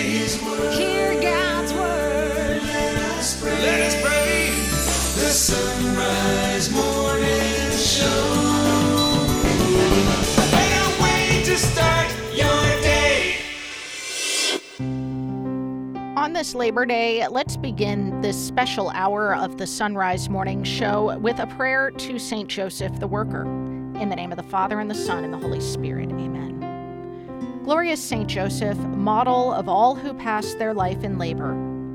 His word. Hear God's word. Let us pray. Let us pray. The Son Rise Morning Show. Better way to start your day. On this Labor Day, let's begin this special hour of the Son Rise Morning Show with a prayer to St. Joseph the Worker. In the name of the Father, and the Son, and the Holy Spirit. Amen. Glorious St. Joseph, model of all who pass their life in labor,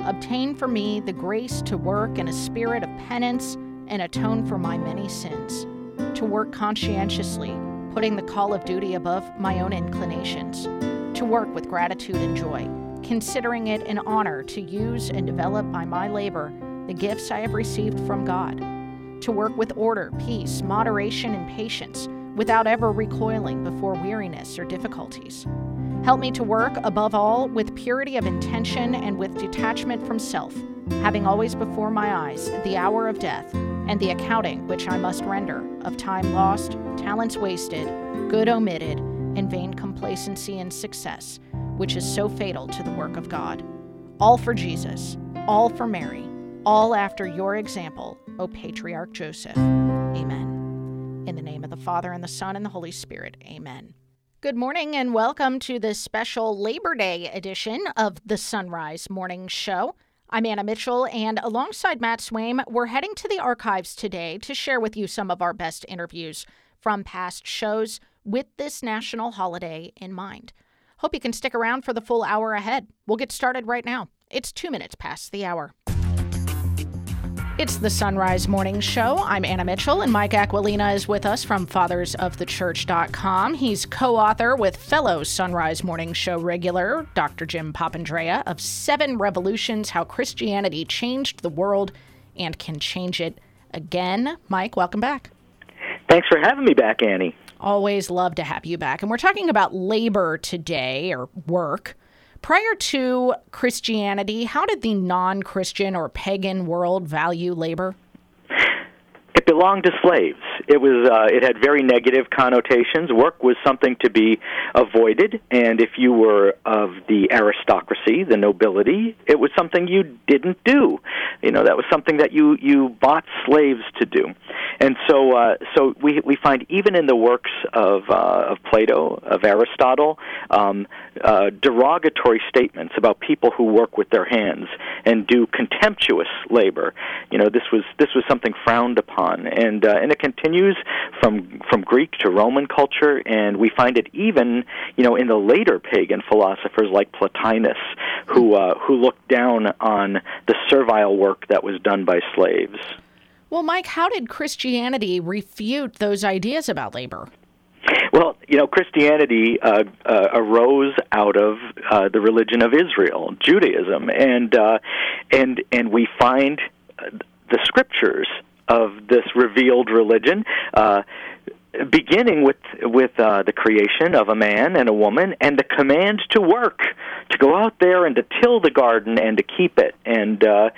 obtain for me the grace to work in a spirit of penance and atone for my many sins, to work conscientiously, putting the call of duty above my own inclinations, to work with gratitude and joy, considering it an honor to use and develop by my labor the gifts I have received from God, to work with order, peace, moderation, and patience without ever recoiling before weariness or difficulties. Help me to work, above all, with purity of intention and with detachment from self, having always before my eyes the hour of death and the accounting which I must render of time lost, talents wasted, good omitted, and vain complacency and success, which is so fatal to the work of God. All for Jesus, all for Mary, all after your example, O Patriarch Joseph. Amen. In the name of the Father, and the Son, and the Holy Spirit. Amen. Good morning, and welcome to this special Labor Day edition of the Son Rise Morning Show. I'm Anna Mitchell, and alongside Matt Swaim, we're heading to the archives today to share with you some of our best interviews from past shows with this national holiday in mind. Hope you can stick around for the full hour ahead. We'll get started right now. It's two minutes past the hour. It's the Son Rise Morning Show. I'm Anna Mitchell, and Mike Aquilina is with us from fathersofthechurch.com. He's co author with fellow Son Rise Morning Show regular, Dr. Jim Papandrea, of Seven Revolutions How Christianity Changed the World and Can Change It Again. Mike, welcome back. Thanks for having me back, Annie. Always love to have you back. And we're talking about labor today, or work. Prior to Christianity, how did the non Christian or pagan world value labor? It belonged to slaves. It was uh, it had very negative connotations. Work was something to be avoided, and if you were of the aristocracy, the nobility, it was something you didn't do. You know that was something that you you bought slaves to do, and so uh, so we we find even in the works of uh, of Plato, of Aristotle, um, uh, derogatory statements about people who work with their hands and do contemptuous labor. You know this was this was something frowned upon, and uh, and it continues from from Greek to Roman culture, and we find it even you know in the later pagan philosophers like Plotinus, who uh, who looked down on the servile work that was done by slaves. Well, Mike, how did Christianity refute those ideas about labor? Well, you know, Christianity uh, uh, arose out of uh, the religion of Israel, Judaism, and uh, and and we find uh, the scriptures of this revealed religion. Uh, beginning with with uh, the creation of a man and a woman and the command to work to go out there and to till the garden and to keep it. And uh,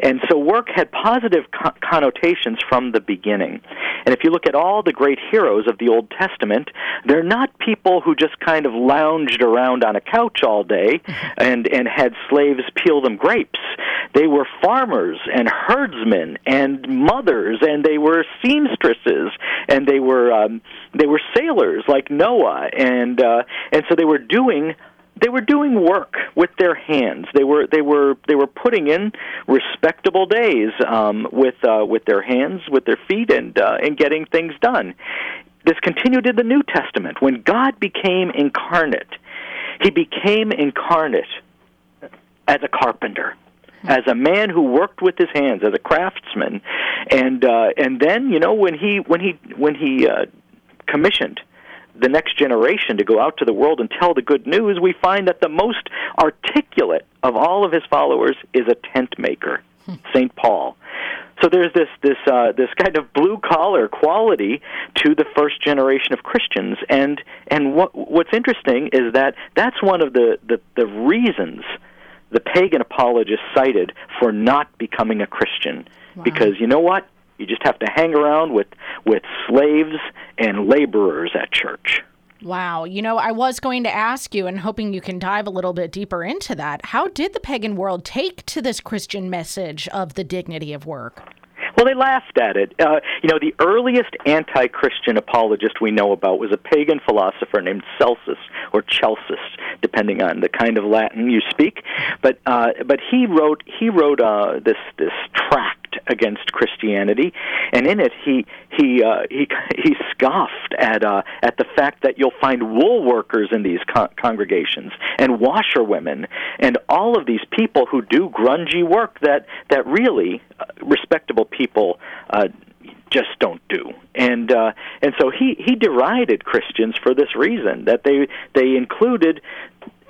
and so work had positive co- connotations from the beginning. And if you look at all the great heroes of the Old Testament they're not people who just kind of lounged around on a couch all day and and had slaves peel them grapes. They were farmers and herdsmen and mothers and they were seamstresses and they were um, they were sailors like Noah, and uh, and so they were doing they were doing work with their hands. They were they were they were putting in respectable days um, with uh, with their hands, with their feet, and uh, and getting things done. This continued in the New Testament when God became incarnate. He became incarnate as a carpenter as a man who worked with his hands as a craftsman and uh and then you know when he when he when he uh commissioned the next generation to go out to the world and tell the good news we find that the most articulate of all of his followers is a tent maker St. Paul so there's this this uh, this kind of blue collar quality to the first generation of Christians, and and what what's interesting is that that's one of the the, the reasons the pagan apologists cited for not becoming a Christian. Wow. Because you know what? You just have to hang around with, with slaves and laborers at church. Wow. You know, I was going to ask you and hoping you can dive a little bit deeper into that. How did the pagan world take to this Christian message of the dignity of work? Well, they laughed at it. Uh, you know, the earliest anti Christian apologist we know about was a pagan philosopher named Celsus, or Celsus, depending on the kind of Latin you speak. But, uh, but he wrote, he wrote uh, this, this tract against Christianity, and in it he he uh, he he scoffed at uh, at the fact that you'll find wool workers in these con- congregations and washerwomen and all of these people who do grungy work that that really respectable people. Uh, just don't do. And uh, and so he he derided Christians for this reason that they they included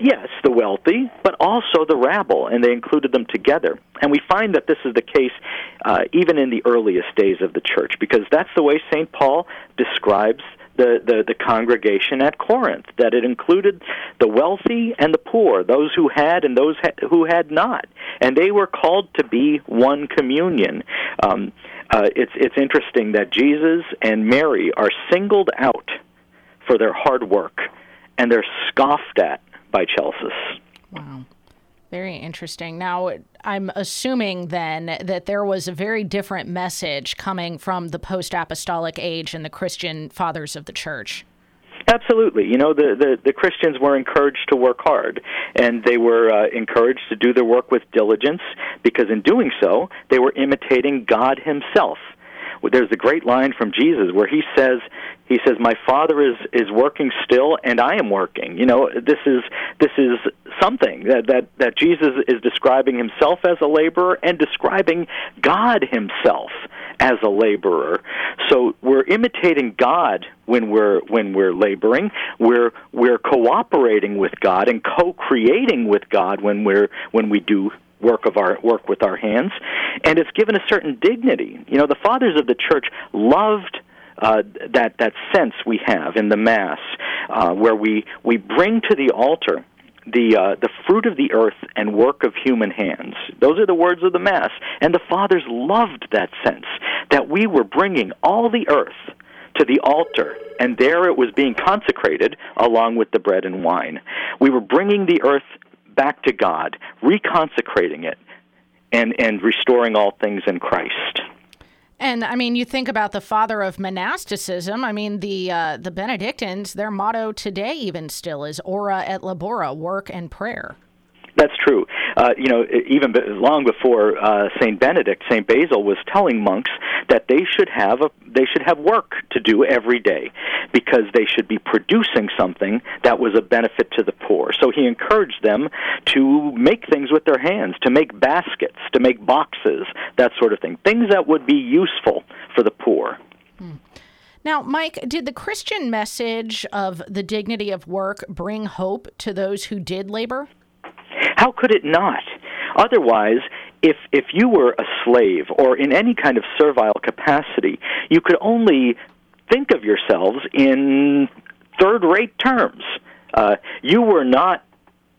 yes, the wealthy, but also the rabble, and they included them together. And we find that this is the case uh, even in the earliest days of the church, because that's the way St. Paul describes the, the, the congregation at Corinth, that it included the wealthy and the poor, those who had and those ha- who had not. And they were called to be one communion. Um, uh, it's, it's interesting that Jesus and Mary are singled out for their hard work, and they're scoffed at by Celsus. Wow. Very interesting. Now, I'm assuming then that there was a very different message coming from the post apostolic age and the Christian fathers of the church. Absolutely. You know, the, the, the Christians were encouraged to work hard, and they were uh, encouraged to do their work with diligence because in doing so, they were imitating God Himself there's a great line from Jesus where he says he says my father is is working still and I am working you know this is this is something that that that Jesus is describing himself as a laborer and describing God himself as a laborer so we're imitating God when we're when we're laboring we're we're cooperating with God and co-creating with God when we're when we do work of our work with our hands, and it's given a certain dignity. You know, the fathers of the church loved. Uh, that that sense we have in the mass, uh, where we we bring to the altar the uh, the fruit of the earth and work of human hands. Those are the words of the mass, and the fathers loved that sense that we were bringing all the earth to the altar, and there it was being consecrated along with the bread and wine. We were bringing the earth back to God, reconsecrating it, and, and restoring all things in Christ. And I mean, you think about the father of monasticism. I mean, the uh, the Benedictines, their motto today even still is "Ora et labora," work and prayer. That's true. Uh, you know, even long before uh, Saint Benedict, Saint Basil was telling monks that they should have a they should have work to do every day because they should be producing something that was a benefit to the poor. So he encouraged them to make things with their hands, to make baskets, to make boxes, that sort of thing, things that would be useful for the poor. Hmm. Now, Mike, did the Christian message of the dignity of work bring hope to those who did labor? How could it not? Otherwise, if if you were a slave or in any kind of servile capacity, you could only think of yourselves in third-rate terms. Uh, you were not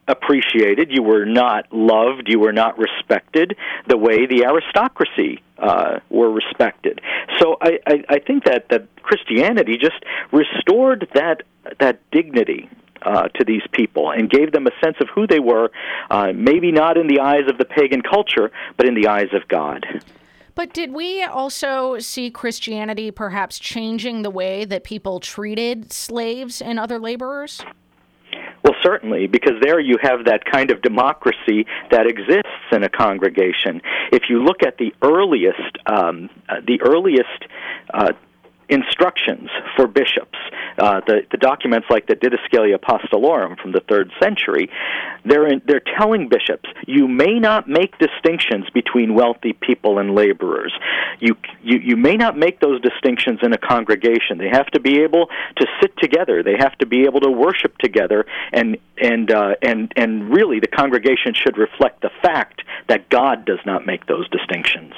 appreciated, you were not loved, you were not respected the way the aristocracy uh, were respected. So I, I, I think that that Christianity just restored that that dignity uh, to these people and gave them a sense of who they were, uh, maybe not in the eyes of the pagan culture, but in the eyes of God. But did we also see Christianity perhaps changing the way that people treated slaves and other laborers? Well, certainly, because there you have that kind of democracy that exists in a congregation. If you look at the earliest, um, uh, the earliest uh, instructions for bishops. Uh, the, the documents like the Didascalia Apostolorum from the third century, they're, in, they're telling bishops, you may not make distinctions between wealthy people and laborers. You, you, you may not make those distinctions in a congregation. They have to be able to sit together. They have to be able to worship together, and, and, uh, and, and really the congregation should reflect the fact that God does not make those distinctions.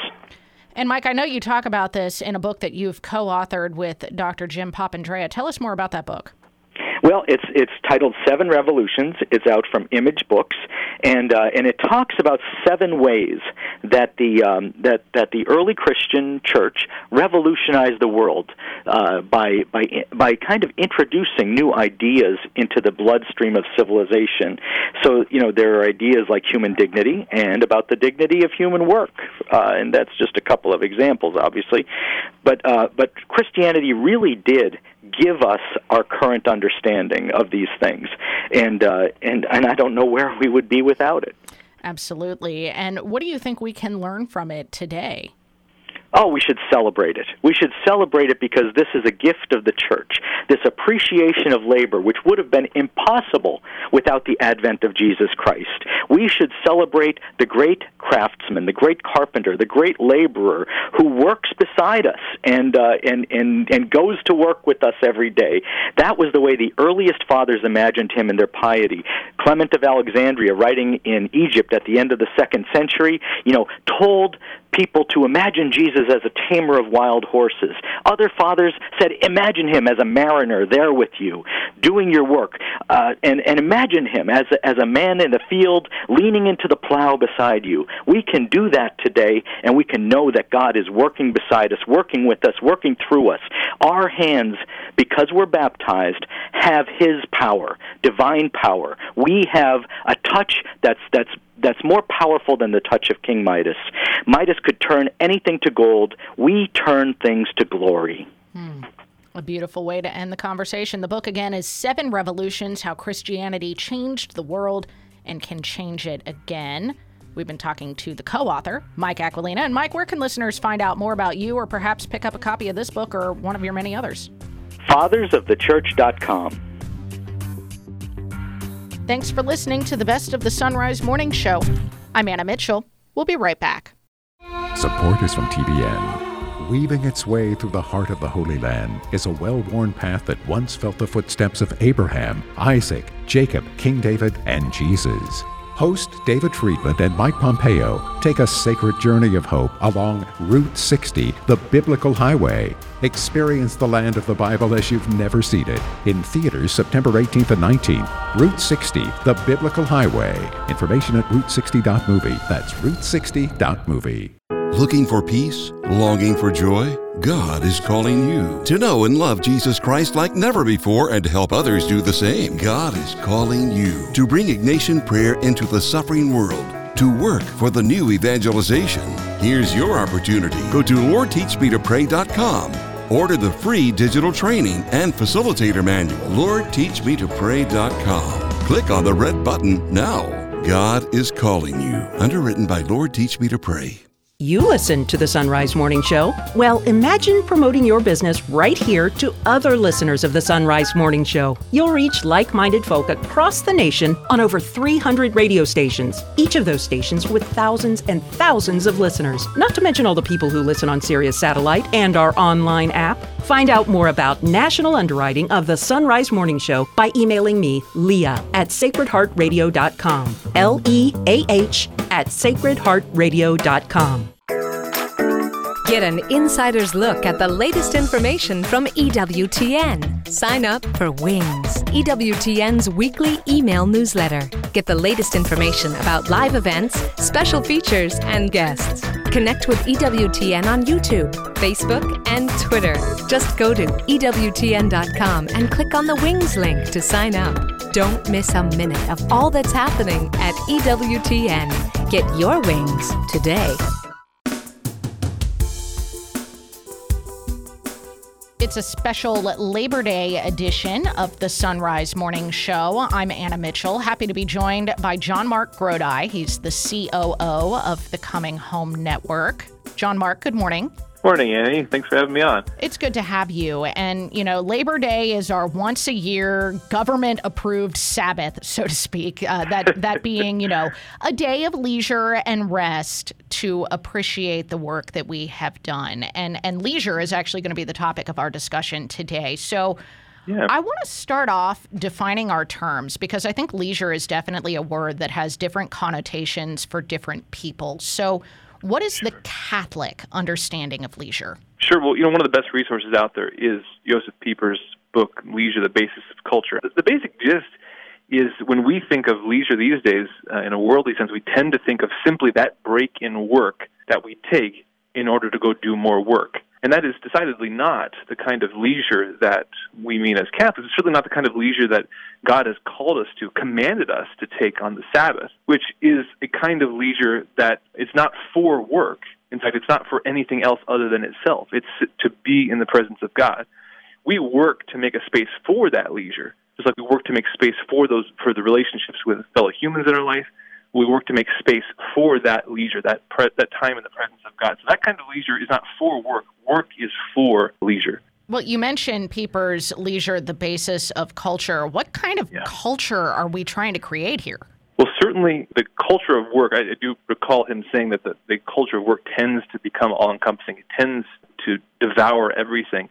And Mike, I know you talk about this in a book that you've co-authored with Dr. Jim Papandrea. Tell us more about that book. Well, it's it's titled Seven Revolutions. It's out from Image Books, and uh, and it talks about seven ways that the um, that that the early Christian church revolutionized the world uh, by by by kind of introducing new ideas into the bloodstream of civilization. So you know there are ideas like human dignity and about the dignity of human work, uh, and that's just a couple of examples, obviously. But uh, but Christianity really did give us our current understanding of these things, and uh, and and I don't know where we would be without it. Absolutely. And what do you think we can learn from it today? Oh, we should celebrate it. We should celebrate it because this is a gift of the church. This appreciation of labor, which would have been impossible without the advent of Jesus Christ. We should celebrate the great craftsman, the great carpenter, the great laborer who works beside us and, uh, and, and, and goes to work with us every day. That was the way the earliest fathers imagined him in their piety. Clement of Alexandria, writing in Egypt at the end of the second century, you know, told people to imagine Jesus as a tamer of wild horses. Other fathers said, imagine him as a mariner there with you, doing your work, uh, and and imagine him as a, as a man in the field, leaning into the plow beside you. We can do that today, and we can know that God is working beside us, working with us, working through us. Our hands, because we're baptized, have His power, divine power. We have a touch that's that's that's more powerful than the touch of King Midas. Midas could turn anything to gold. We turn things to glory. Hmm. A beautiful way to end the conversation. The book again is Seven Revolutions How Christianity Changed the World and Can Change It Again. We've been talking to the co author, Mike Aquilina. And Mike, where can listeners find out more about you or perhaps pick up a copy of this book or one of your many others? FathersoftheChurch.com. Thanks for listening to the Best of the Son Rise Morning Show. I'm Anna Mitchell. We'll be right back. Support is from TBN. Weaving its way through the heart of the Holy Land is a well worn path that once felt the footsteps of Abraham, Isaac, Jacob, King David, and Jesus. Host David Friedman and Mike Pompeo take a sacred journey of hope along Route 60, the biblical highway. Experience the land of the Bible as you've never seen it. In theaters September 18th and 19th. Route 60, the biblical highway. Information at route60.movie. That's route60.movie. Looking for peace? Longing for joy? God is calling you to know and love Jesus Christ like never before and to help others do the same. God is calling you to bring Ignatian prayer into the suffering world, to work for the new evangelization. Here's your opportunity. Go to LordTeachMeToPray.com. Order the free digital training and facilitator manual. LordTeachMeToPray.com. Click on the red button now. God is calling you. Underwritten by Lord Teach Me to Pray. You listen to the Son Rise Morning Show? Well, imagine promoting your business right here to other listeners of the Son Rise Morning Show. You'll reach like minded folk across the nation on over 300 radio stations, each of those stations with thousands and thousands of listeners, not to mention all the people who listen on Sirius Satellite and our online app. Find out more about national underwriting of the Son Rise Morning Show by emailing me, Leah, at sacredheartradio.com. L E A H at sacredheartradio.com. Get an insider's look at the latest information from EWTN. Sign up for Wings, EWTN's weekly email newsletter. Get the latest information about live events, special features, and guests. Connect with EWTN on YouTube, Facebook, and Twitter. Just go to EWTN.com and click on the Wings link to sign up. Don't miss a minute of all that's happening at EWTN. Get your wings today. It's a special Labor Day edition of the Son Rise Morning Show. I'm Anna Mitchell, happy to be joined by John Mark Grodi. He's the COO of the Coming Home Network. John Mark, good morning. Morning, Annie. Thanks for having me on. It's good to have you. And, you know, Labor Day is our once a year government approved Sabbath, so to speak. Uh, that, that being, you know, a day of leisure and rest to appreciate the work that we have done. And, and leisure is actually going to be the topic of our discussion today. So, Yeah. I want to start off defining our terms because I think leisure is definitely a word that has different connotations for different people. So, what is the Catholic understanding of leisure? Sure. Well, you know, one of the best resources out there is Josef Pieper's book, Leisure, the Basis of Culture. The, the basic gist is when we think of leisure these days uh, in a worldly sense, we tend to think of simply that break in work that we take in order to go do more work. And that is decidedly not the kind of leisure that we mean as Catholics. It's certainly not the kind of leisure that God has called us to, commanded us to take on the Sabbath, which is a kind of leisure that is not for work. In fact, it's not for anything else other than itself. It's to be in the presence of God. We work to make a space for that leisure, just like we work to make space for those for the relationships with fellow humans in our life, we work to make space for that leisure, that pre- that time in the presence of God. So that kind of leisure is not for work. Work is for leisure. Well, you mentioned Pieper's leisure, the basis of culture. What kind of yeah. culture are we trying to create here? Well, certainly the culture of work, I, do recall him saying that the, the culture of work tends to become all encompassing. It tends to devour everything.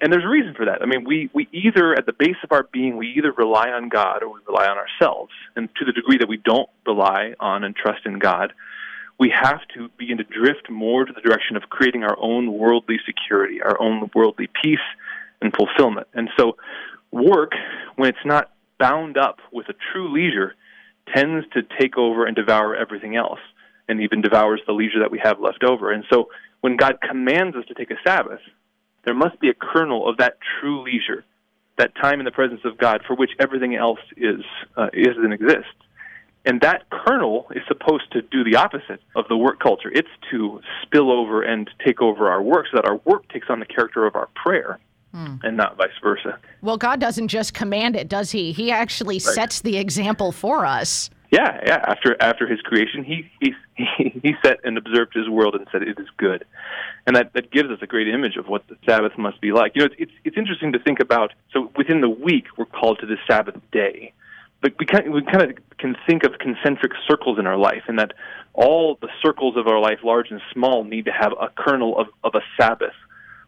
And there's a reason for that. I mean, we, we either, at the base of our being, we either rely on God or we rely on ourselves. And to the degree that we don't rely on and trust in God, we have to begin to drift more to the direction of creating our own worldly security, our own worldly peace and fulfillment. And so, work, when it's not bound up with a true leisure, tends to take over and devour everything else, and even devours the leisure that we have left over. And so, when God commands us to take a Sabbath, there must be a kernel of that true leisure, that time in the presence of God for which everything else is uh, is and exists. And that kernel is supposed to do the opposite of the work culture. It's to spill over and take over our work so that our work takes on the character of our prayer. Hmm. And not vice versa. Well, God doesn't just command it, does He? He actually right. sets the example for us. Yeah, yeah. After after His creation, He He He set and observed His world and said it is good and that, that gives us a great image of what the Sabbath must be like. You know, it's, it's, it's interesting to think about. So within the week, we're called to the Sabbath day, but we kind, we kind of can think of concentric circles in our life, and that all the circles of our life, large and small, need to have a kernel of, of a Sabbath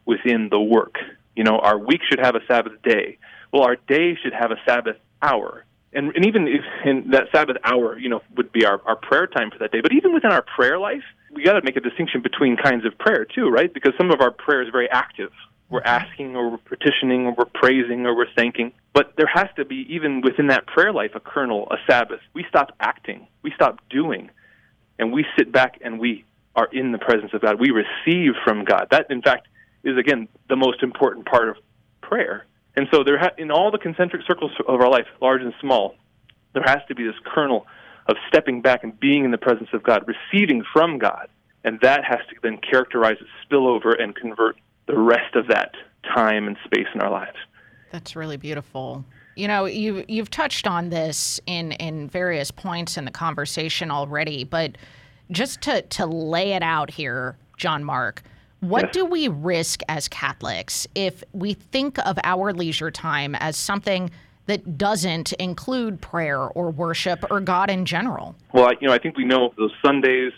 within the work. You know, our week should have a Sabbath day. Well, our day should have a Sabbath hour. And, and even if in that Sabbath hour, you know, would be our, our prayer time for that day. But even within our prayer life, we got to make a distinction between kinds of prayer too, right? Because some of our prayer is very active. We're mm-hmm. asking or we're petitioning or we're praising or we're thanking. But there has to be, even within that prayer life, a kernel, a Sabbath. We stop acting, we stop doing, and we sit back and we are in the presence of God. We receive from God. That, in fact, is again the most important part of prayer. And so, there ha- in all the concentric circles of our life, large and small, there has to be this kernel of stepping back and being in the presence of God, receiving from God. And that has to then characterize its spillover and convert the rest of that time and space in our lives. That's really beautiful. You know, you you've touched on this in in various points in the conversation already, but just to to lay it out here, John Mark, what yes. do we risk as Catholics if we think of our leisure time as something that doesn't include prayer or worship or God in general? Well, you know, I think we know those Sundays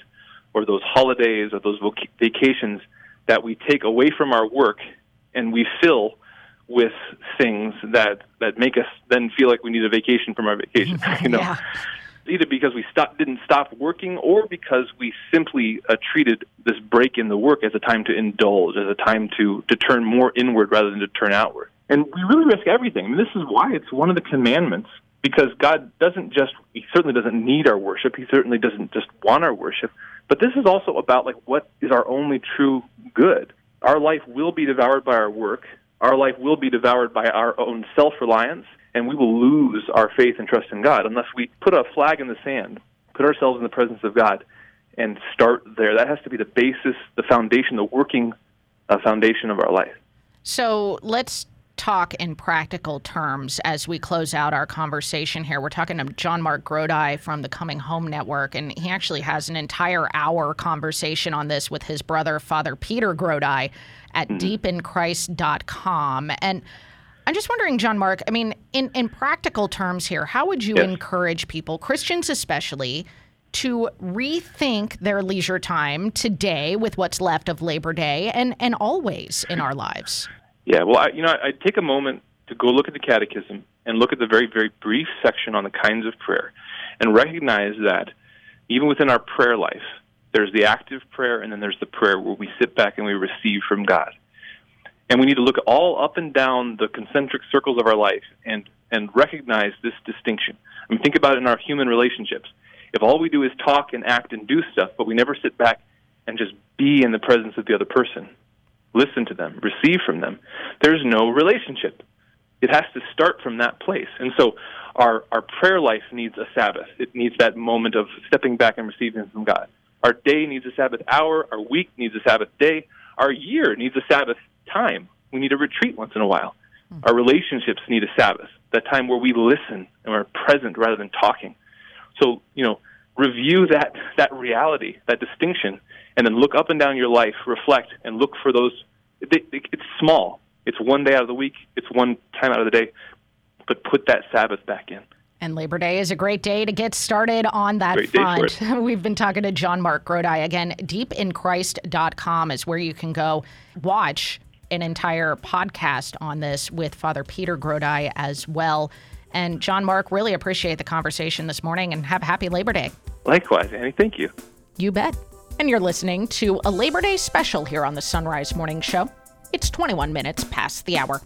or those holidays or those vacations that we take away from our work and we fill with things that that make us then feel like we need a vacation from our vacation. you know, yeah. Either because we stop, didn't stop working or because we simply uh, treated this break in the work as a time to indulge, as a time to to turn more inward rather than to turn outward. And we really risk everything. I mean, this is why it's one of the commandments, because God doesn't just, He certainly doesn't need our worship. He certainly doesn't just want our worship. But this is also about, like, what is our only true good. Our life will be devoured by our work. Our life will be devoured by our own self reliance, and we will lose our faith and trust in God unless we put a flag in the sand, put ourselves in the presence of God, and start there. That has to be the basis, the foundation, the working uh, foundation of our life. So let's talk in practical terms as we close out our conversation here. We're talking to John Mark Grodi from the Coming Home Network, and he actually has an entire hour conversation on this with his brother, Father Peter Grodi, at mm-hmm. deepinchrist.com. And I'm just wondering, John Mark, I mean, in, in practical terms here, how would you yes. encourage people, Christians especially, to rethink their leisure time today with what's left of Labor Day and, and always in our lives? Yeah, well, I, you know, I take a moment to go look at the Catechism and look at the very, very brief section on the kinds of prayer, and recognize that even within our prayer life, there's the active prayer, and then there's the prayer where we sit back and we receive from God. And we need to look all up and down the concentric circles of our life and, and recognize this distinction. I mean, think about it in our human relationships. If all we do is talk and act and do stuff, but we never sit back and just be in the presence of the other person, listen to them, receive from them, there's no relationship. It has to start from that place. And so our, our prayer life needs a Sabbath. It needs that moment of stepping back and receiving from God. Our day needs a Sabbath hour. Our week needs a Sabbath day. Our year needs a Sabbath time. We need a retreat once in a while. Mm-hmm. Our relationships need a Sabbath, that time where we listen and we're present rather than talking. So, you know, review that, that reality, that distinction, and then look up and down your life, reflect, and look for those. It, it, it's small. It's one day out of the week, it's one time out of the day, but put that Sabbath back in. And Labor Day is a great day to get started on that great front. We've been talking to John Mark Grodi. Again, deepinchrist.com is where you can go watch an entire podcast on this with Father Peter Grodi as well. And John Mark, really appreciate the conversation this morning and have a happy Labor Day. Likewise, Annie. Thank you. You bet. And you're listening to a Labor Day special here on the Son Rise Morning Show. It's 21 minutes past the hour.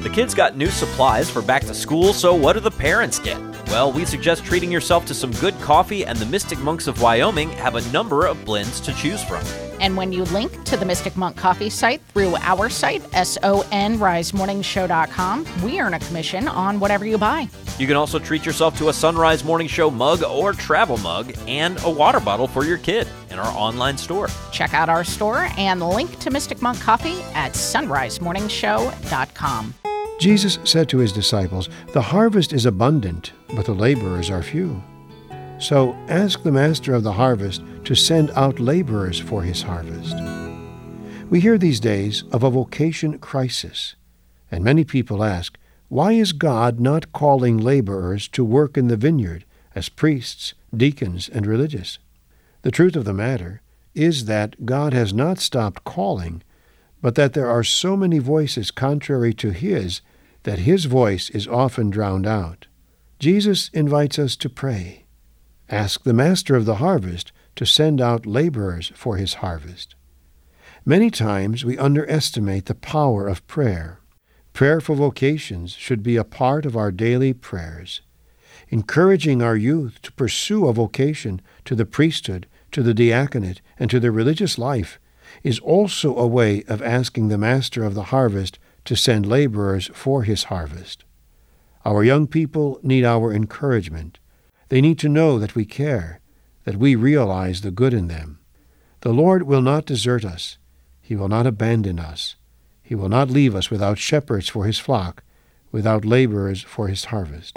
The kids got new supplies for back to school, so what do the parents get? Well, we suggest treating yourself to some good coffee, and the Mystic Monks of Wyoming have a number of blends to choose from. And when you link to the Mystic Monk Coffee site through our site, sonrisemorningshow.com, we earn a commission on whatever you buy. You can also treat yourself to a Son Rise Morning Show mug or travel mug and a water bottle for your kid in our online store. Check out our store and link to Mystic Monk Coffee at sonrisemorningshow.com. Jesus said to his disciples, The harvest is abundant, but the laborers are few. So ask the master of the harvest to send out laborers for his harvest. We hear these days of a vocation crisis, and many people ask, why is God not calling laborers to work in the vineyard as priests, deacons, and religious? The truth of the matter is that God has not stopped calling, but that there are so many voices contrary to His that his voice is often drowned out. Jesus invites us to pray. Ask the master of the harvest to send out laborers for his harvest. Many times we underestimate the power of prayer. Prayerful vocations should be a part of our daily prayers. Encouraging our youth to pursue a vocation to the priesthood, to the diaconate, and to the religious life is also a way of asking the master of the harvest to send laborers for his harvest. Our young people need our encouragement. They need to know that we care, that we realize the good in them. The Lord will not desert us. He will not abandon us. He will not leave us without shepherds for his flock, without laborers for his harvest.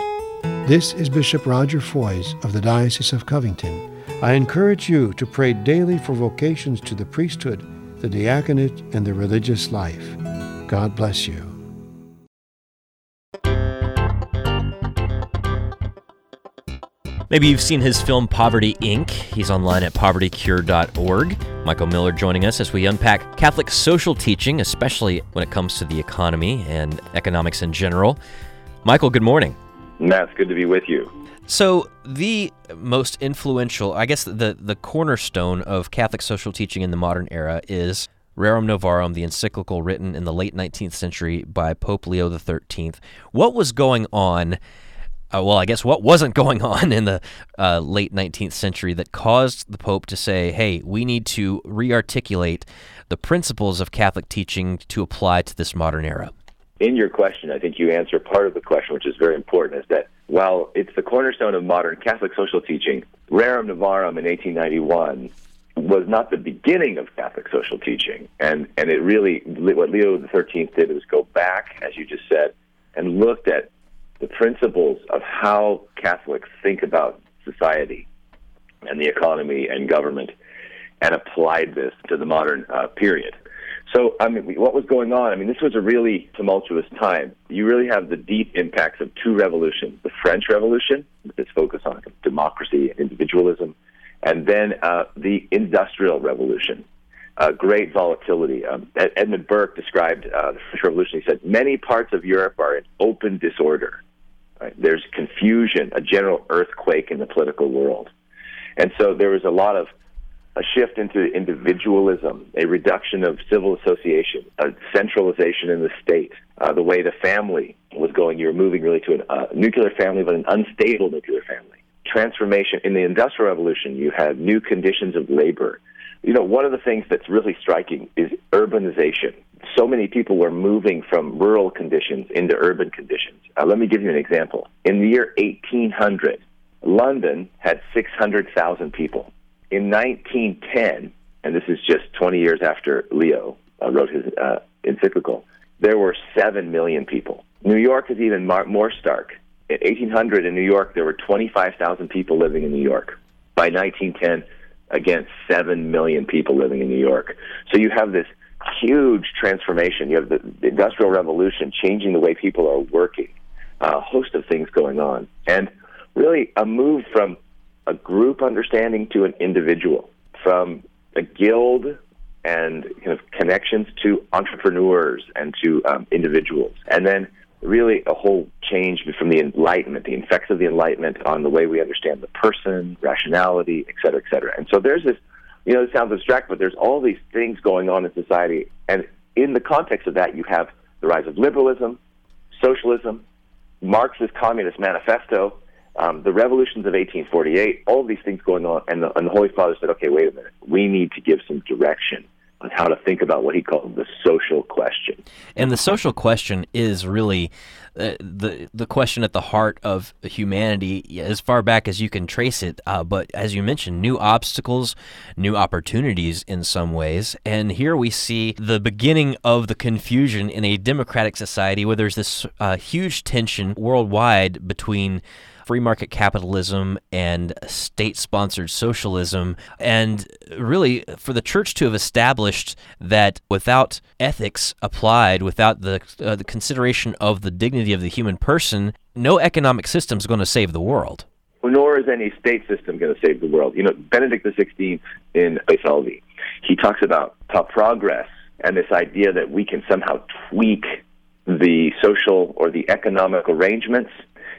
This is Bishop Roger Foys of the Diocese of Covington. I encourage you to pray daily for vocations to the priesthood, the diaconate, and the religious life. God bless you. Maybe you've seen his film Poverty Inc. He's online at povertycure.org. Michael Miller joining us as we unpack Catholic social teaching, especially when it comes to the economy and economics in general. Michael, good morning. Matt, good to be with you. So, the most influential, I guess the, the cornerstone of Catholic social teaching in the modern era is Rerum Novarum, the encyclical written in the late 19th century by Pope Leo XIII. What was going on? Uh, well, I guess what wasn't going on in the uh, late 19th century that caused the Pope to say, hey, we need to rearticulate the principles of Catholic teaching to apply to this modern era? In your question, I think you answer part of the question, which is very important, is that while it's the cornerstone of modern Catholic social teaching, Rerum Novarum in 1891 was not the beginning of Catholic social teaching, and and it really what Leo XIII did was go back, as you just said, and looked at the principles of how Catholics think about society and the economy and government, and applied this to the modern uh, period. So, I mean, what was going on? I mean, this was a really tumultuous time. You really have the deep impacts of two revolutions: the French Revolution, with its focus on democracy and individualism and then uh, the Industrial Revolution. Uh, great volatility. Um, Edmund Burke described uh, the French Revolution. He said, Many parts of Europe are in open disorder. Right? There's confusion, a general earthquake in the political world. And so there was a lot of a shift into individualism, a reduction of civil association, a centralization in the state, uh, the way the family was going. You were moving really to a uh, nuclear family, but an unstable nuclear family. Transformation in the Industrial Revolution, you had new conditions of labor. You know, one of the things that's really striking is urbanization. So many people were moving from rural conditions into urban conditions. Uh, let me give you an example. In the year 1800, London had 600,000 people. In 1910, and this is just 20 years after Leo uh, wrote his uh, encyclical, there were 7 million people. New York is even mar- more stark. In 1800 in New York, there were 25,000 people living in New York. By 1910, again, 7 million people living in New York. So you have this huge transformation. You have the, Industrial Revolution changing the way people are working, a host of things going on. And really a move from a group understanding to an individual, from a guild and kind of connections to entrepreneurs and to um, individuals, and then really a whole change from the Enlightenment, the effects of the Enlightenment on the way we understand the person, rationality, et cetera, et cetera. And so there's this, you know, it sounds abstract, but there's all these things going on in society, and in the context of that, you have the rise of liberalism, socialism, Marxist Communist Manifesto, um, the revolutions of 1848, all these things going on, and the, and the Holy Father said, okay, wait a minute, we need to give some direction on how to think about what he called the social question. And the social question is really the the question at the heart of humanity as far back as you can trace it. Uh, but as you mentioned, new obstacles, new opportunities in some ways. And here we see the beginning of the confusion in a democratic society where there's this uh, huge tension worldwide between free market capitalism and state sponsored socialism. And really, for the church to have established that without ethics applied, without the, uh, the consideration of the dignity of the human person, no economic system is going to save the world. Nor is any state system going to save the world. You know, Benedict XVI in Salvi, he talks about progress and this idea that we can somehow tweak the social or the economic arrangements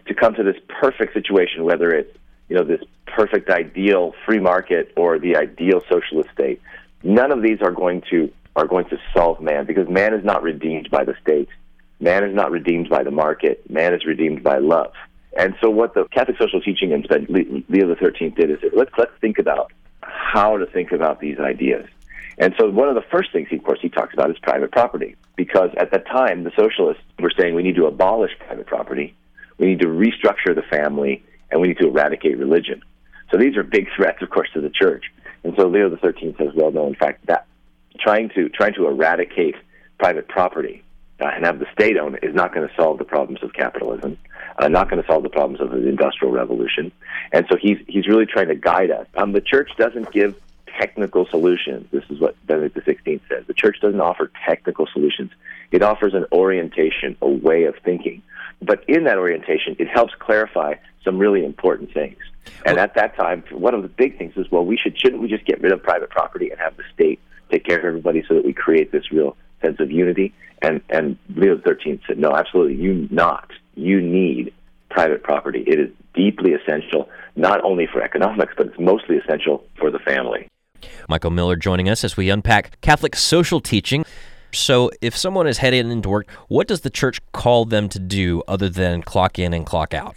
to come to this perfect situation, whether it's you know this perfect ideal free market or the ideal socialist state. None of these are going to are going to solve man because man is not redeemed by the state. Man is not redeemed by the market. Man is redeemed by love. And so, what the Catholic social teaching and Leo the Thirteenth did is let's let's think about how to think about these ideas. And so, one of the first things, he, of course, he talks about is private property, because at that time the socialists were saying we need to abolish private property we need to restructure the family, and we need to eradicate religion. So these are big threats, of course, to the church. And so Leo Thirteenth says, well, no, in fact, that trying to trying to eradicate private property uh, and have the state own it is not going to solve the problems of capitalism, uh, not going to solve the problems of the industrial revolution. And so he's he's really trying to guide us. Um, the church doesn't give technical solutions. This is what Benedict XVI says. The church doesn't offer technical solutions. It offers an orientation, a way of thinking. But in that orientation, it helps clarify some really important things. And at that time, one of the big things is, well, we should shouldn't we just get rid of private property and have the state take care of everybody so that we create this real sense of unity? And and Leo XIII said, no, absolutely, you not. You need private property. It is deeply essential, not only for economics, but it's mostly essential for the family. Michael Miller joining us as we unpack Catholic social teaching. So, if someone is heading into work, what does the church call them to do other than clock in and clock out?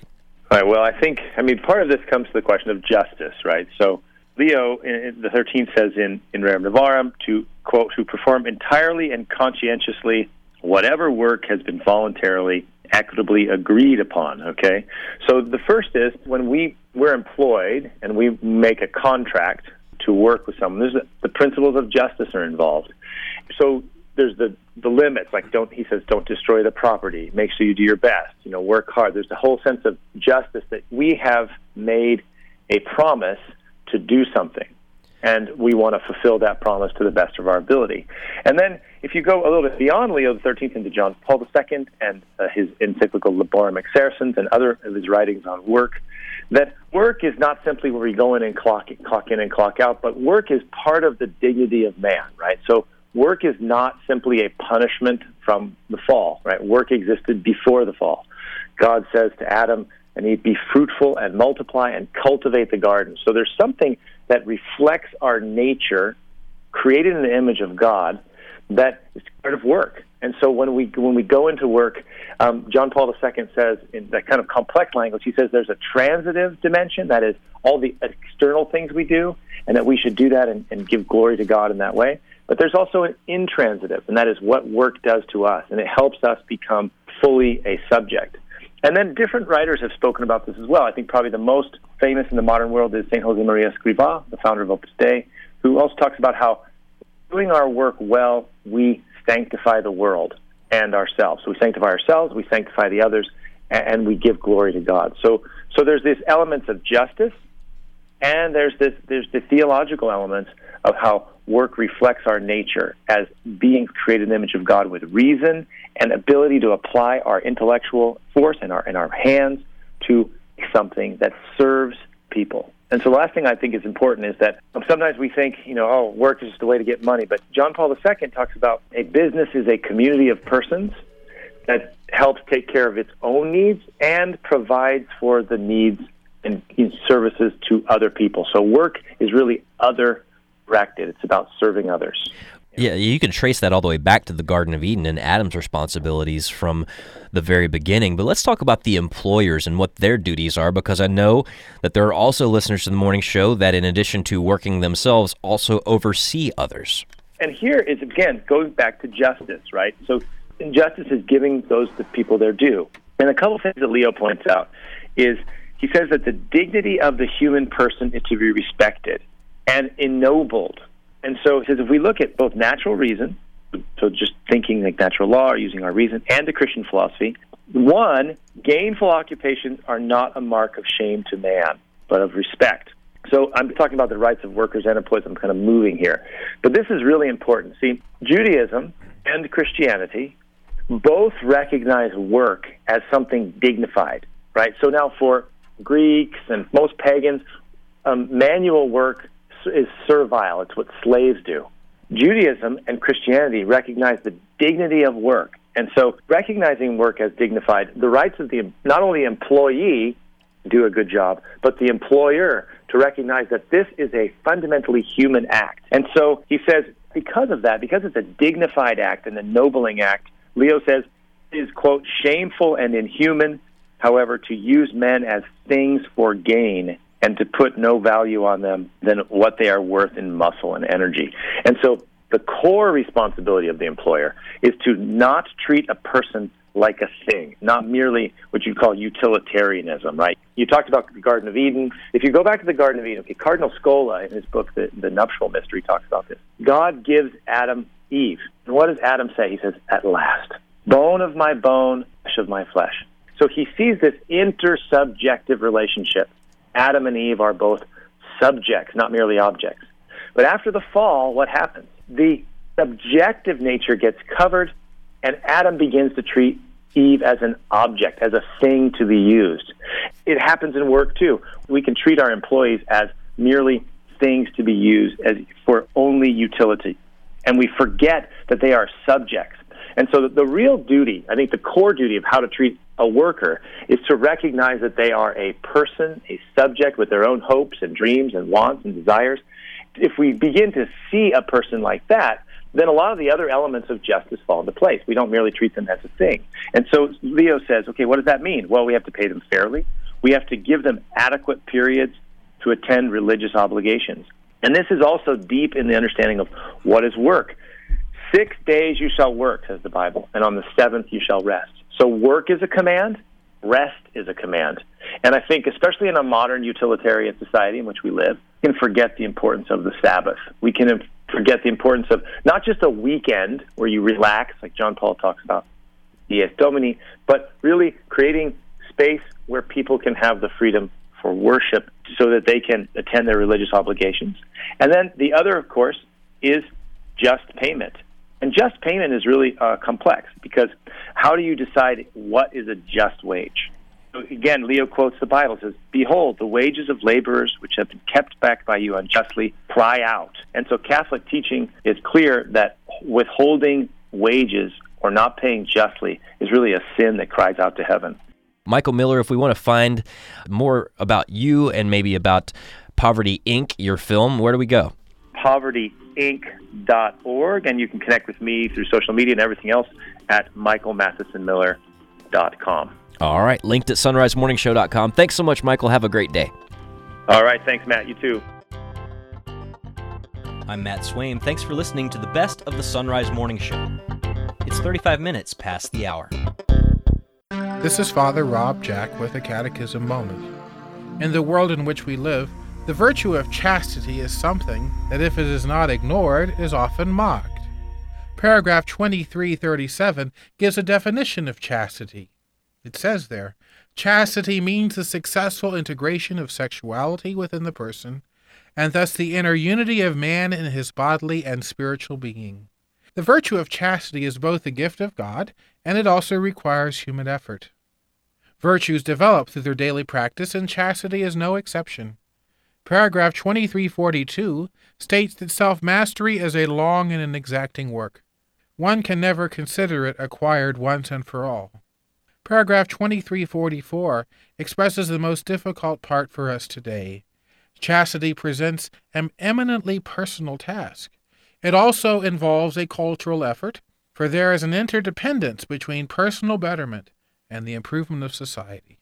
All right. Well, I think I mean part of this comes to the question of justice, right? So Leo the Thirteenth says in in Rerum Novarum to quote to perform entirely and conscientiously whatever work has been voluntarily equitably agreed upon okay so the first is when we we're employed and we make a contract to work with someone there's the principles of justice are involved so there's the the limits like don't he says don't destroy the property. Make sure you do your best you know work hard. There's a whole sense of justice that we have made a promise to do something and we want to fulfill that promise to the best of our ability. And then if you go a little bit beyond leo xiii into john paul ii and uh, his encyclical laborem exercens and other of his writings on work that work is not simply where we go in and clock, clock in and clock out but work is part of the dignity of man right? So work is not simply a punishment from the fall, right? Work existed before the fall. God says to Adam, and he be fruitful and multiply and cultivate the garden. So there's something that reflects our nature, created in the image of God, that is part of work. And so when we when we go into work, um, John Paul II says in that kind of complex language, he says there's a transitive dimension, that is all the external things we do, and that we should do that and, and give glory to God in that way. But there's also an intransitive, and that is what work does to us, and it helps us become fully a subject. And then different writers have spoken about this as well. I think probably the most famous in the modern world is St. Jose Maria Escrivá, the founder of Opus Dei, who also talks about how doing our work well, we sanctify the world and ourselves. So we sanctify ourselves, we sanctify the others, and we give glory to God. So, so there's this elements of justice, and there's this there's the theological elements of how work reflects our nature as being created in the image of God with reason and ability to apply our intellectual force and our and our hands to something that serves people. And so the last thing I think is important is that sometimes we think, you know, oh, work is just a way to get money. But John Paul II talks about a business is a community of persons that helps take care of its own needs and provides for the needs and services to other people. So work is really other It's about serving others. Yeah, you can trace that all the way back to the Garden of Eden and Adam's responsibilities from the very beginning. But let's talk about the employers and what their duties are, because I know that there are also listeners to the morning show that, in addition to working themselves, also oversee others. And here is, again, going back to justice, right? So justice is giving those the people their due. And a couple of things that Leo points out is he says that the dignity of the human person is to be respected and ennobled and so he says if we look at both natural reason, so just thinking like natural law or using our reason, and the Christian philosophy, one, gainful occupations are not a mark of shame to man, but of respect. So I'm talking about the rights of workers and employees. I'm kind of moving here. But this is really important. See, Judaism and Christianity both recognize work as something dignified, right? So now for Greeks and most pagans, um, manual work is servile. It's what slaves do. Judaism and Christianity recognize the dignity of work. And so recognizing work as dignified, the rights of the not only employee do a good job, but the employer to recognize that this is a fundamentally human act. And so he says, because of that, because it's a dignified act and a nobling act, Leo says, is, quote, shameful and inhuman, however, to use men as things for gain and to put no value on them than what they are worth in muscle and energy. And so the core responsibility of the employer is to not treat a person like a thing, not merely what you call utilitarianism, right? You talked about the Garden of Eden. If you go back to the Garden of Eden, okay, Cardinal Scola in his book, The, the Nuptial Mystery, talks about this. God gives Adam Eve. And what does Adam say? He says, At last, bone of my bone, flesh of my flesh. So he sees this intersubjective relationship Adam and Eve are both subjects, not merely objects. But after the fall, what happens? The subjective nature gets covered, and Adam begins to treat Eve as an object, as a thing to be used. It happens in work too. We can treat our employees as merely things to be used as for only utility. And we forget that they are subjects. And so the, real duty, I think the core duty of how to treat a worker is to recognize that they are a person, a subject with their own hopes and dreams and wants and desires. If we begin to see a person like that, then a lot of the other elements of justice fall into place. We don't merely treat them as a thing. And so Leo says, okay, what does that mean? Well, we have to pay them fairly. We have to give them adequate periods to attend religious obligations. And this is also deep in the understanding of what is work. Six days you shall work, says the Bible, and on the seventh you shall rest. So work is a command, rest is a command. And I think, especially in a modern utilitarian society in which we live, we can forget the importance of the Sabbath. We can forget the importance of not just a weekend where you relax, like John Paul talks about, Dies Domini, but really creating space where people can have the freedom for worship so that they can attend their religious obligations. And then the other, of course, is just payment. And just payment is really uh, complex because how do you decide what is a just wage? So again, Leo quotes the Bible says, "Behold, the wages of laborers which have been kept back by you unjustly cry out." And so Catholic teaching is clear that withholding wages or not paying justly is really a sin that cries out to heaven. Michael Miller, if we want to find more about you and maybe about Poverty Inc., your film. Where do we go? PovertyInc.org, and you can connect with me through social media and everything else at michaelmathesonmiller.com. All right, linked at sonrisemorningshow.com. Thanks so much, Michael. Have a great day. All right, thanks, Matt. You too. I'm Matt Swaim. Thanks for listening to the best of the Son Rise Morning Show. It's 35 minutes past the hour. This is Father Rob Jack with a Catechism Moment. In the world in which we live, the virtue of chastity is something that, if it is not ignored, is often mocked. Paragraph 2337 gives a definition of chastity. It says there Chastity means the successful integration of sexuality within the person, and thus the inner unity of man in his bodily and spiritual being. The virtue of chastity is both a gift of God, and it also requires human effort. Virtues develop through their daily practice, and chastity is no exception. Paragraph 2342 states that self mastery is a long and an exacting work. One can never consider it acquired once and for all. Paragraph 2344 expresses the most difficult part for us today. Chastity presents an eminently personal task. It also involves a cultural effort, for there is an interdependence between personal betterment and the improvement of society.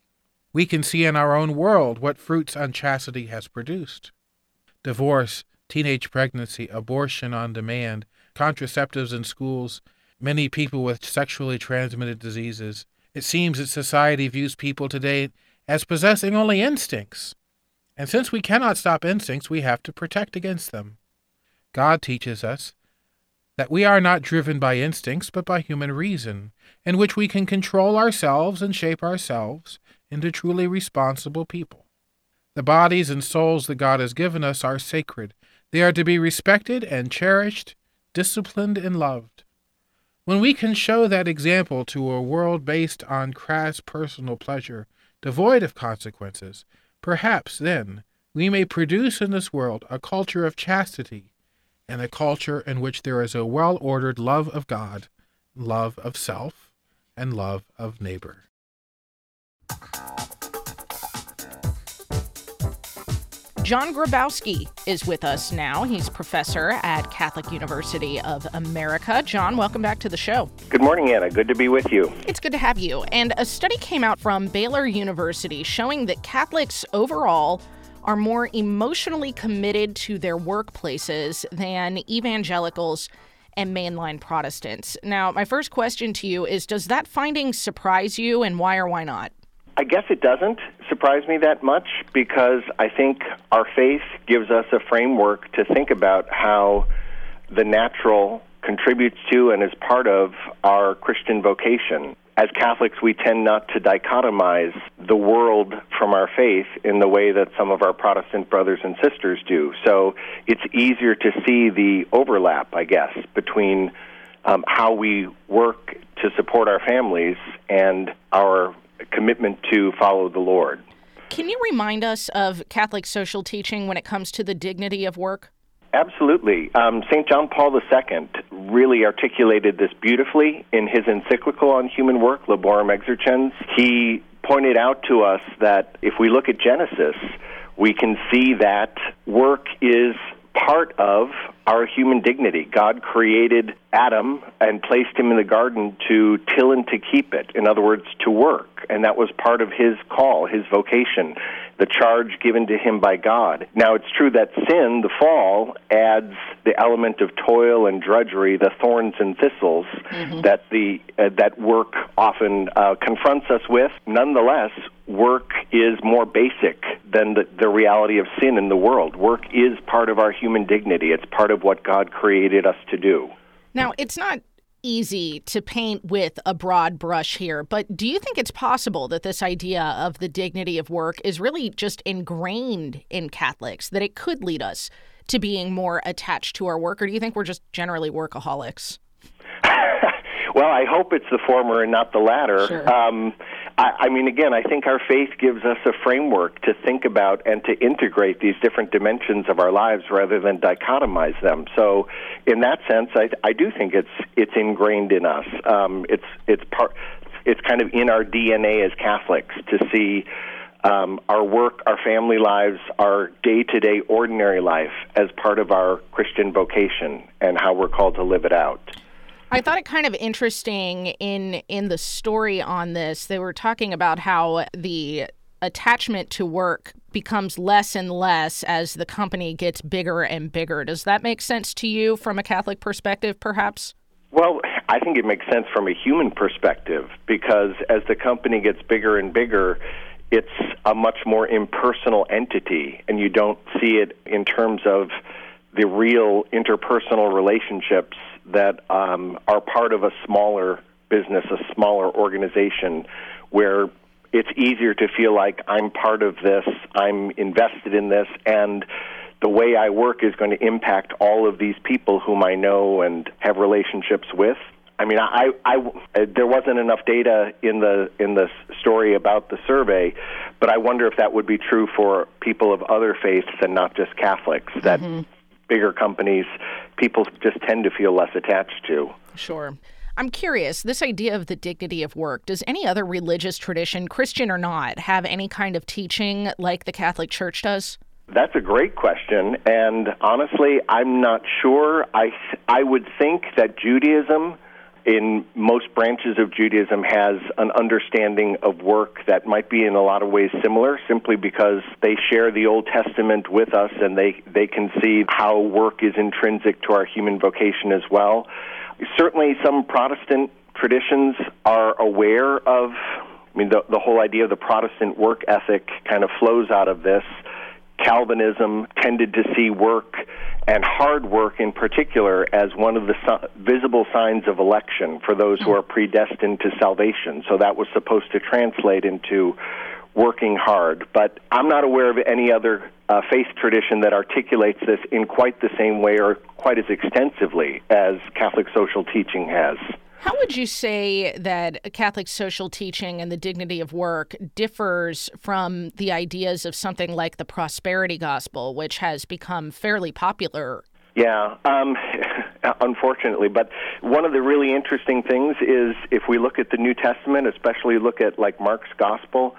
We can see in our own world what fruits unchastity has produced. Divorce, teenage pregnancy, abortion on demand, contraceptives in schools, many people with sexually transmitted diseases, it seems that society views people today as possessing only instincts. And since we cannot stop instincts, we have to protect against them. God teaches us that we are not driven by instincts, but by human reason, in which we can control ourselves and shape ourselves into truly responsible people. The bodies and souls that God has given us are sacred. They are to be respected and cherished, disciplined and loved. When we can show that example to a world based on crass personal pleasure, devoid of consequences, perhaps then we may produce in this world a culture of chastity and a culture in which there is a well ordered love of God, love of self, and love of neighbor. John Grabowski is with us now. He's professor at Catholic University of America. John, welcome back to the show. Good morning, Anna. Good to be with you. It's good to have you. And a study came out from Baylor University showing that Catholics overall are more emotionally committed to their workplaces than evangelicals and mainline Protestants. Now, my first question to you is Does that finding surprise you, and why or why not? I guess it doesn't surprise me that much because I think our faith gives us a framework to think about how the natural contributes to and is part of our Christian vocation. As Catholics, we tend not to dichotomize the world from our faith in the way that some of our Protestant brothers and sisters do. So it's easier to see the overlap, I guess, between um, how we work to support our families and our commitment to follow the Lord. Can you remind us of Catholic social teaching when it comes to the dignity of work? Absolutely. Um, St. John Paul II really articulated this beautifully in his encyclical on human work, Laborem Exercens. He pointed out to us that if we look at Genesis, we can see that work is part of our human dignity. God created Adam and placed him in the garden to till and to keep it. In other words, to work. And that was part of his call, his vocation, the charge given to him by God. Now, it's true that sin, the fall, adds the element of toil and drudgery, the thorns and thistles mm-hmm. that the uh, that work often uh, confronts us with. Nonetheless, work is more basic than the, the reality of sin in the world. Work is part of our human dignity. It's part of what God created us to do. Now, it's not easy to paint with a broad brush here, but do you think it's possible that this idea of the dignity of work is really just ingrained in Catholics, that it could lead us to being more attached to our work, or do you think we're just generally workaholics? well, I hope it's the former and not the latter. Sure. Um, I, I mean, again, I think our faith gives us a framework to think about and to integrate these different dimensions of our lives rather than dichotomize them. So, in that sense, I, I do think it's it's ingrained in us. Um, it's it's part it's kind of in our DNA as Catholics to see um, our work, our family lives, our day to day ordinary life as part of our Christian vocation and how we're called to live it out. I thought it kind of interesting in in the story on this. They were talking about how the attachment to work becomes less and less as the company gets bigger and bigger. Does that make sense to you from a Catholic perspective, perhaps? Well, I think it makes sense from a human perspective because as the company gets bigger and bigger, it's a much more impersonal entity, and you don't see it in terms of the real interpersonal relationships that um, are part of a smaller business, a smaller organization, where it's easier to feel like I'm part of this, I'm invested in this, and the way I work is going to impact all of these people whom I know and have relationships with. I mean, I, I, there wasn't enough data in the in the story about the survey, but I wonder if that would be true for people of other faiths and not just Catholics. That Mm-hmm. Bigger companies, people just tend to feel less attached to. Sure. I'm curious, this idea of the dignity of work, does any other religious tradition, Christian or not, have any kind of teaching like the Catholic Church does? That's a great question, and honestly, I'm not sure. I I would think that Judaism, in most branches of Judaism, has an understanding of work that might be in a lot of ways similar, simply because they share the Old Testament with us, and they they can see how work is intrinsic to our human vocation as well. Certainly, some Protestant traditions are aware of. I mean, the the whole idea of the Protestant work ethic kind of flows out of this. Calvinism tended to see work and hard work in particular as one of the si- visible signs of election for those who are predestined to salvation. So that was supposed to translate into working hard. But I'm not aware of any other uh, faith tradition that articulates this in quite the same way or quite as extensively as Catholic social teaching has. How would you say that Catholic social teaching and the dignity of work differs from the ideas of something like the prosperity gospel, which has become fairly popular? Yeah, um, unfortunately. But one of the really interesting things is if we look at the New Testament, especially look at like Mark's gospel,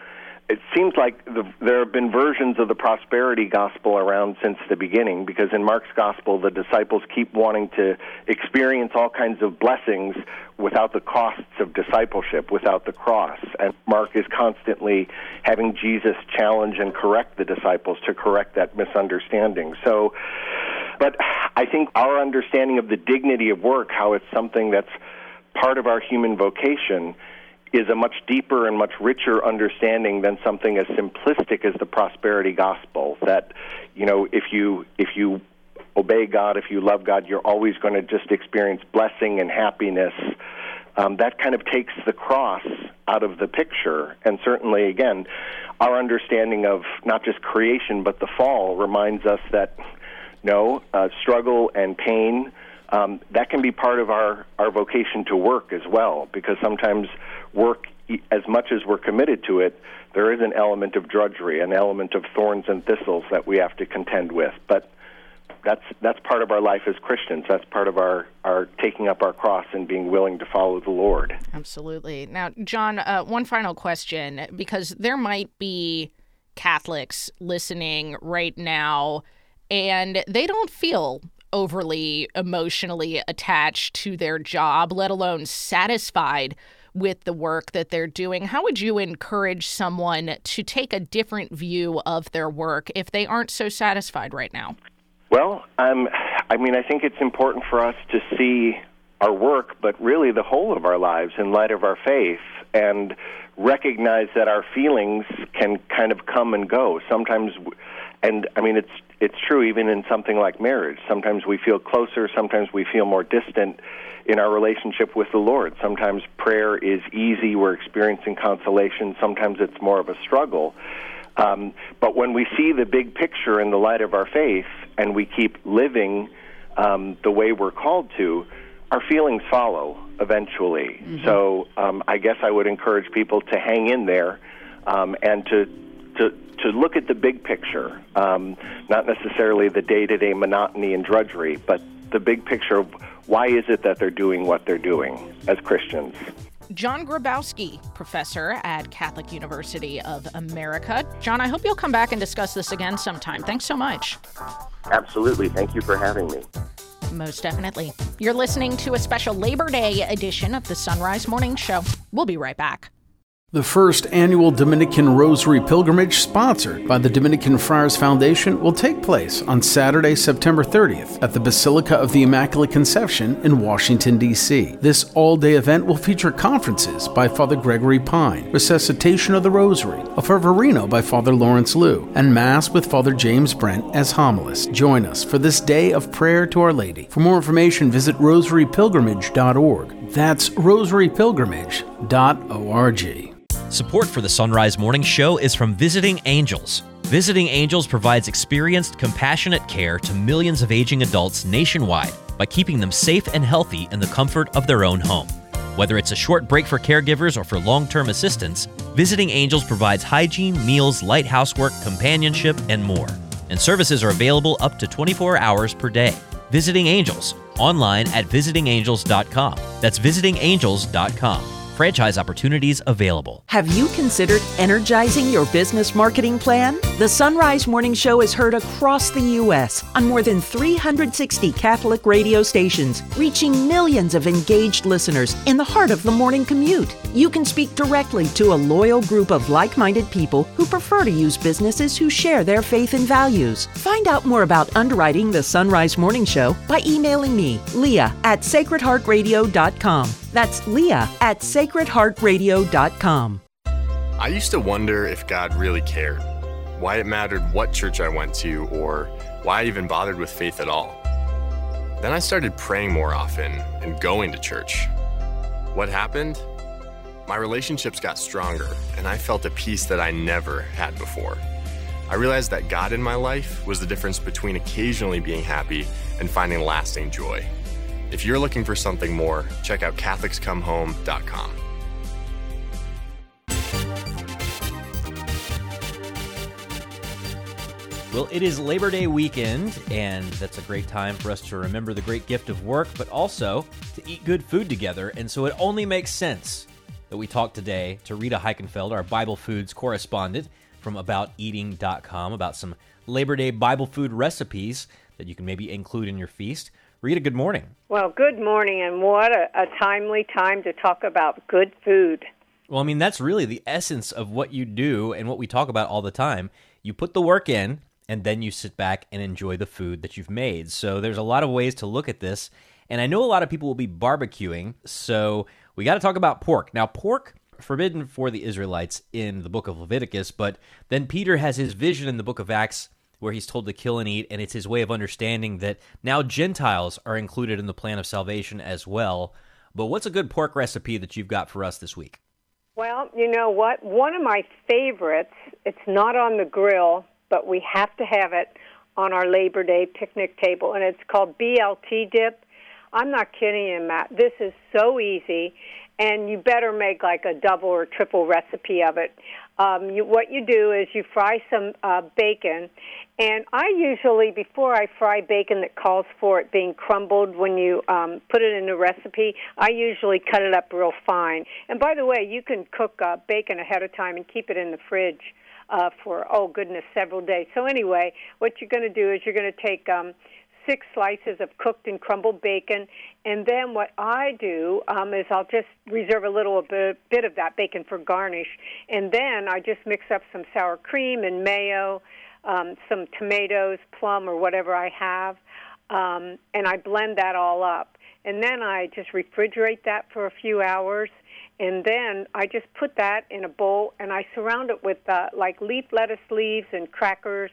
it seems like the, there have been versions of the prosperity gospel around since the beginning because in Mark's gospel, the disciples keep wanting to experience all kinds of blessings without the costs of discipleship, without the cross. And Mark is constantly having Jesus challenge and correct the disciples to correct that misunderstanding. So, but I think our understanding of the dignity of work, how it's something that's part of our human vocation, is a much deeper and much richer understanding than something as simplistic as the prosperity gospel that you know if you if you obey God if you love God you're always going to just experience blessing and happiness. Um, that kind of takes the cross out of the picture. And certainly again our understanding of not just creation but the fall reminds us that no uh, struggle and pain um, that can be part of our, our vocation to work as well, because sometimes work, as much as we're committed to it, there is an element of drudgery, an element of thorns and thistles that we have to contend with. But that's that's part of our life as Christians. That's part of our, our taking up our cross and being willing to follow the Lord. Absolutely. Now, John, uh, one final question, because there might be Catholics listening right now, and they don't feel overly emotionally attached to their job, let alone satisfied with the work that they're doing. How would you encourage someone to take a different view of their work if they aren't so satisfied right now? Well, um, I mean, I think it's important for us to see our work, but really the whole of our lives in light of our faith and recognize that our feelings can kind of come and go. Sometimes, and I mean, it's it's true even in something like marriage. Sometimes we feel closer, sometimes we feel more distant in our relationship with the Lord. Sometimes prayer is easy, we're experiencing consolation, sometimes it's more of a struggle. Um, but when we see the big picture in the light of our faith and we keep living um, the way we're called to, our feelings follow eventually. Mm-hmm. So um, I guess I would encourage people to hang in there um, and to to to look at the big picture, um, not necessarily the day-to-day monotony and drudgery, but the big picture of why is it that they're doing what they're doing as Christians. John Grabowski, professor at Catholic University of America. John, I hope you'll come back and discuss this again sometime. Thanks so much. Absolutely. Thank you for having me. Most definitely. You're listening to a special Labor Day edition of the Son Rise Morning Show. We'll be right back. The first annual Dominican Rosary Pilgrimage, sponsored by the Dominican Friars Foundation, will take place on Saturday, September 30th at the Basilica of the Immaculate Conception in Washington, D.C. This all day event will feature conferences by Father Gregory Pine, Resuscitation of the Rosary, a Fervorino by Father Lawrence Lew, and Mass with Father James Brent as homilist. Join us for this day of prayer to Our Lady. For more information, visit rosarypilgrimage.org. That's rosarypilgrimage.org. Support for the Son Rise Morning Show is from Visiting Angels. Visiting Angels provides experienced, compassionate care to millions of aging adults nationwide by keeping them safe and healthy in the comfort of their own home. Whether it's a short break for caregivers or for long term assistance, Visiting Angels provides hygiene, meals, light housework, companionship, and more. And services are available up to 24 hours per day. Visiting Angels, online at visitingangels.com. That's visitingangels.com franchise opportunities available. Have you considered energizing your business marketing plan? The Son Rise Morning Show is heard across the U.S. on more than 360 Catholic radio stations, reaching millions of engaged listeners in the heart of the morning commute. You can speak directly to a loyal group of like minded people who prefer to use businesses who share their faith and values. Find out more about underwriting the Son Rise Morning Show by emailing me, Leah at sacredheartradio.com. That's Leah at sacredheartradio.com. I used to wonder if God really cared, why it mattered what church I went to, or why I even bothered with faith at all. Then I started praying more often and going to church. What happened? My relationships got stronger, and I felt a peace that I never had before. I realized that God in my life was the difference between occasionally being happy and finding lasting joy. If you're looking for something more, check out CatholicsComeHome.com. Well, it is Labor Day weekend, and that's a great time for us to remember the great gift of work, but also to eat good food together. And so it only makes sense that we talk today to Rita Heikenfeld, our Bible Foods correspondent from AboutEating.com, about some Labor Day Bible food recipes that you can maybe include in your feast. Rita, good morning. Well, good morning, and what a, a timely time to talk about good food. Well, I mean, that's really the essence of what you do and what we talk about all the time. You put the work in, and then you sit back and enjoy the food that you've made. So there's a lot of ways to look at this. And I know a lot of people will be barbecuing, so we got to talk about pork. Now, pork forbidden for the Israelites in the book of Leviticus, but then Peter has his vision in the book of Acts where he's told to kill and eat, and it's his way of understanding that now Gentiles are included in the plan of salvation as well. But what's a good pork recipe that you've got for us this week? Well, you know what? One of my favorites, it's not on the grill, but we have to have it on our Labor Day picnic table, and it's called BLT dip. I'm not kidding you, Matt. This is so easy, and you better make like a double or triple recipe of it. Um, you, what you do is you fry some uh, bacon, and I usually, before I fry bacon that calls for it being crumbled when you um, put it in a recipe, I usually cut it up real fine. And by the way, you can cook uh, bacon ahead of time and keep it in the fridge uh, for oh goodness several days. So anyway, what you're going to do is you're going to take um, six slices of cooked and crumbled bacon, and then what I do um, is I'll just reserve a little bit, bit of that bacon for garnish, and then I just mix up some sour cream and mayo, um, some tomatoes, plum, or whatever I have, um, and I blend that all up. And then I just refrigerate that for a few hours and then I just put that in a bowl and I surround it with uh, like leaf lettuce leaves and crackers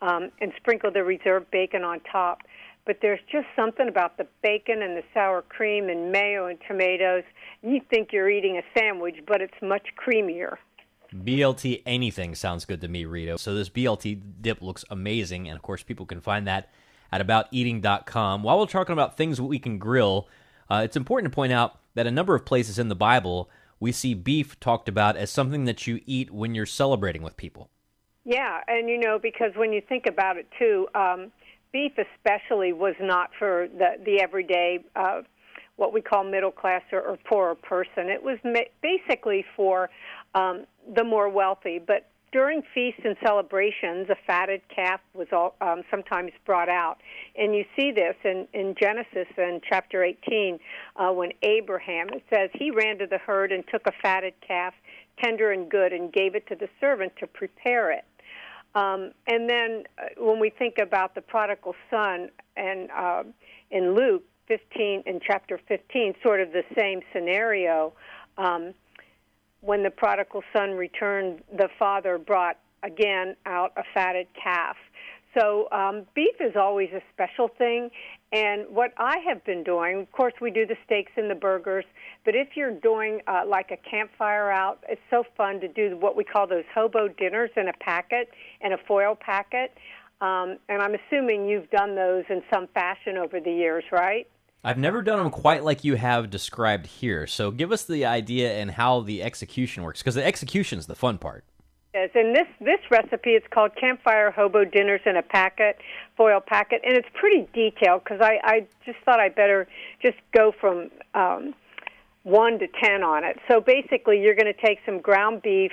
um, and sprinkle the reserved bacon on top. But there's just something about the bacon and the sour cream and mayo and tomatoes. You think you're eating a sandwich, but it's much creamier. BLT anything sounds good to me, Rita. So this BLT dip looks amazing, and of course, people can find that at abouteating.com. While we're talking about things we can grill, uh, it's important to point out that a number of places in the Bible we see beef talked about as something that you eat when you're celebrating with people. Yeah, and you know because when you think about it too, um, beef especially was not for the the everyday uh, what we call middle class or, or poorer person. It was ma- basically for um, the more wealthy, but during feasts and celebrations, a fatted calf was all, um, sometimes brought out. And you see this in, in Genesis in chapter 18 uh, when Abraham, it says, he ran to the herd and took a fatted calf, tender and good, and gave it to the servant to prepare it. Um, and then uh, when we think about the prodigal son and uh, in Luke 15, in chapter 15, sort of the same scenario. Um, when the prodigal son returned, the father brought again out a fatted calf. So um, beef is always a special thing. And what I have been doing, of course, we do the steaks and the burgers, but if you're doing uh, like a campfire out, it's so fun to do what we call those hobo dinners in a packet, in a foil packet. Um, and I'm assuming you've done those in some fashion over the years, right? I've never done them quite like you have described here. So give us the idea and how the execution works, because the execution is the fun part. Yes, and this this recipe it's called campfire hobo dinners in a packet, foil packet, and it's pretty detailed because I I just thought I better just go from um, one to ten on it. So basically, you're going to take some ground beef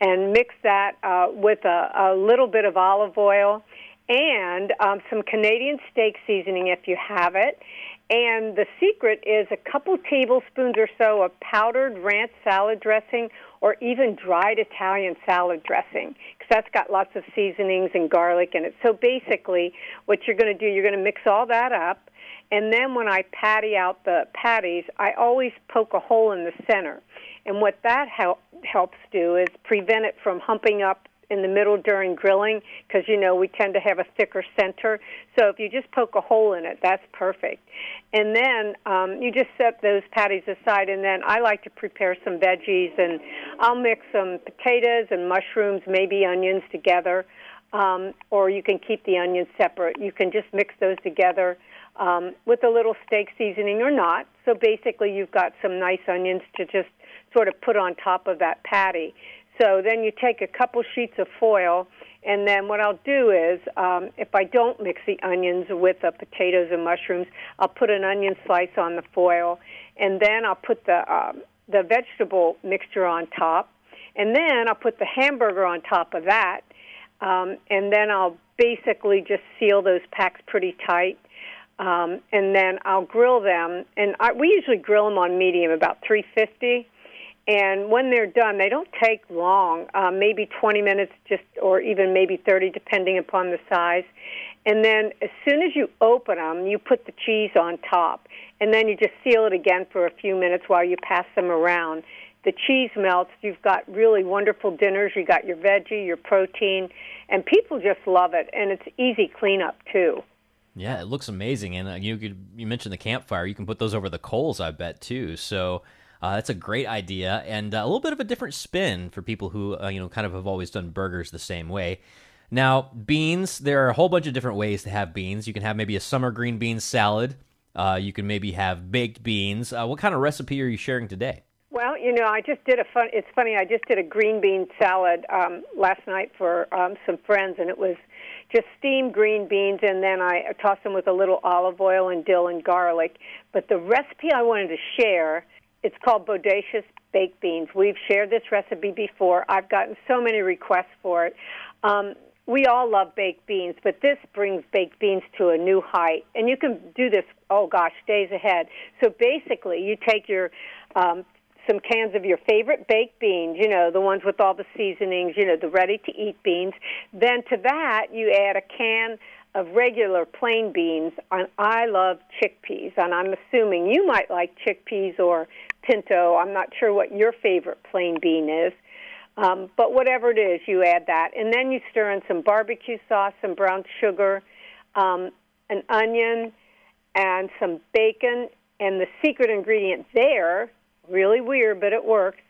and mix that uh, with a, a little bit of olive oil and um, some Canadian steak seasoning if you have it and the secret is a couple tablespoons or so of powdered ranch salad dressing or even dried Italian salad dressing because that's got lots of seasonings and garlic in it. So basically, what you're going to do, you're going to mix all that up. And then when I patty out the patties, I always poke a hole in the center. And what that help, helps do is prevent it from humping up in the middle during grilling because you know we tend to have a thicker center. So if you just poke a hole in it, that's perfect. And then um, you just set those patties aside, and then I like to prepare some veggies, and I'll mix some potatoes and mushrooms, maybe onions together, um, or you can keep the onions separate. You can just mix those together. Um, with a little steak seasoning or not. So basically, you've got some nice onions to just sort of put on top of that patty. So then you take a couple sheets of foil, and then what I'll do is, um, if I don't mix the onions with the potatoes and mushrooms, I'll put an onion slice on the foil, and then I'll put the um, the vegetable mixture on top, and then I'll put the hamburger on top of that, um, and then I'll basically just seal those packs pretty tight. Um, and then I'll grill them, and I, we usually grill them on medium, about 350 and when they're done, they don't take long, um, maybe 20 minutes, just or even maybe 30, depending upon the size. And then as soon as you open them, you put the cheese on top, and then you just seal it again for a few minutes while you pass them around. The cheese melts. You've got really wonderful dinners. You got your veggie, your protein, and people just love it. And it's easy cleanup too. Yeah, it looks amazing, and uh, you could you mentioned the campfire. You can put those over the coals, I bet too. So uh, that's a great idea and uh, a little bit of a different spin for people who uh, you know kind of have always done burgers the same way. Now, beans, there are a whole bunch of different ways to have beans. You can have maybe a summer green bean salad. Uh, you can maybe have baked beans. Uh, what kind of recipe are you sharing today? Well, you know, I just did a fun. It's funny. I just did a green bean salad um, last night for um, some friends, and it was just steamed green beans, and then I tossed them with a little olive oil and dill and garlic. But the recipe I wanted to share it's called Bodacious Baked Beans. We've shared this recipe before. I've gotten so many requests for it. Um, we all love baked beans, but this brings baked beans to a new height. And you can do this, oh gosh, days ahead. So basically, you take your um, some cans of your favorite baked beans, you know, the ones with all the seasonings, you know, the ready to eat beans. Then to that, you add a can of regular plain beans, and I love chickpeas, and I'm assuming you might like chickpeas or pinto. I'm not sure what your favorite plain bean is, um, but whatever it is, you add that, and then you stir in some barbecue sauce, some brown sugar, um, an onion, and some bacon. And the secret ingredient there, really weird, but it works,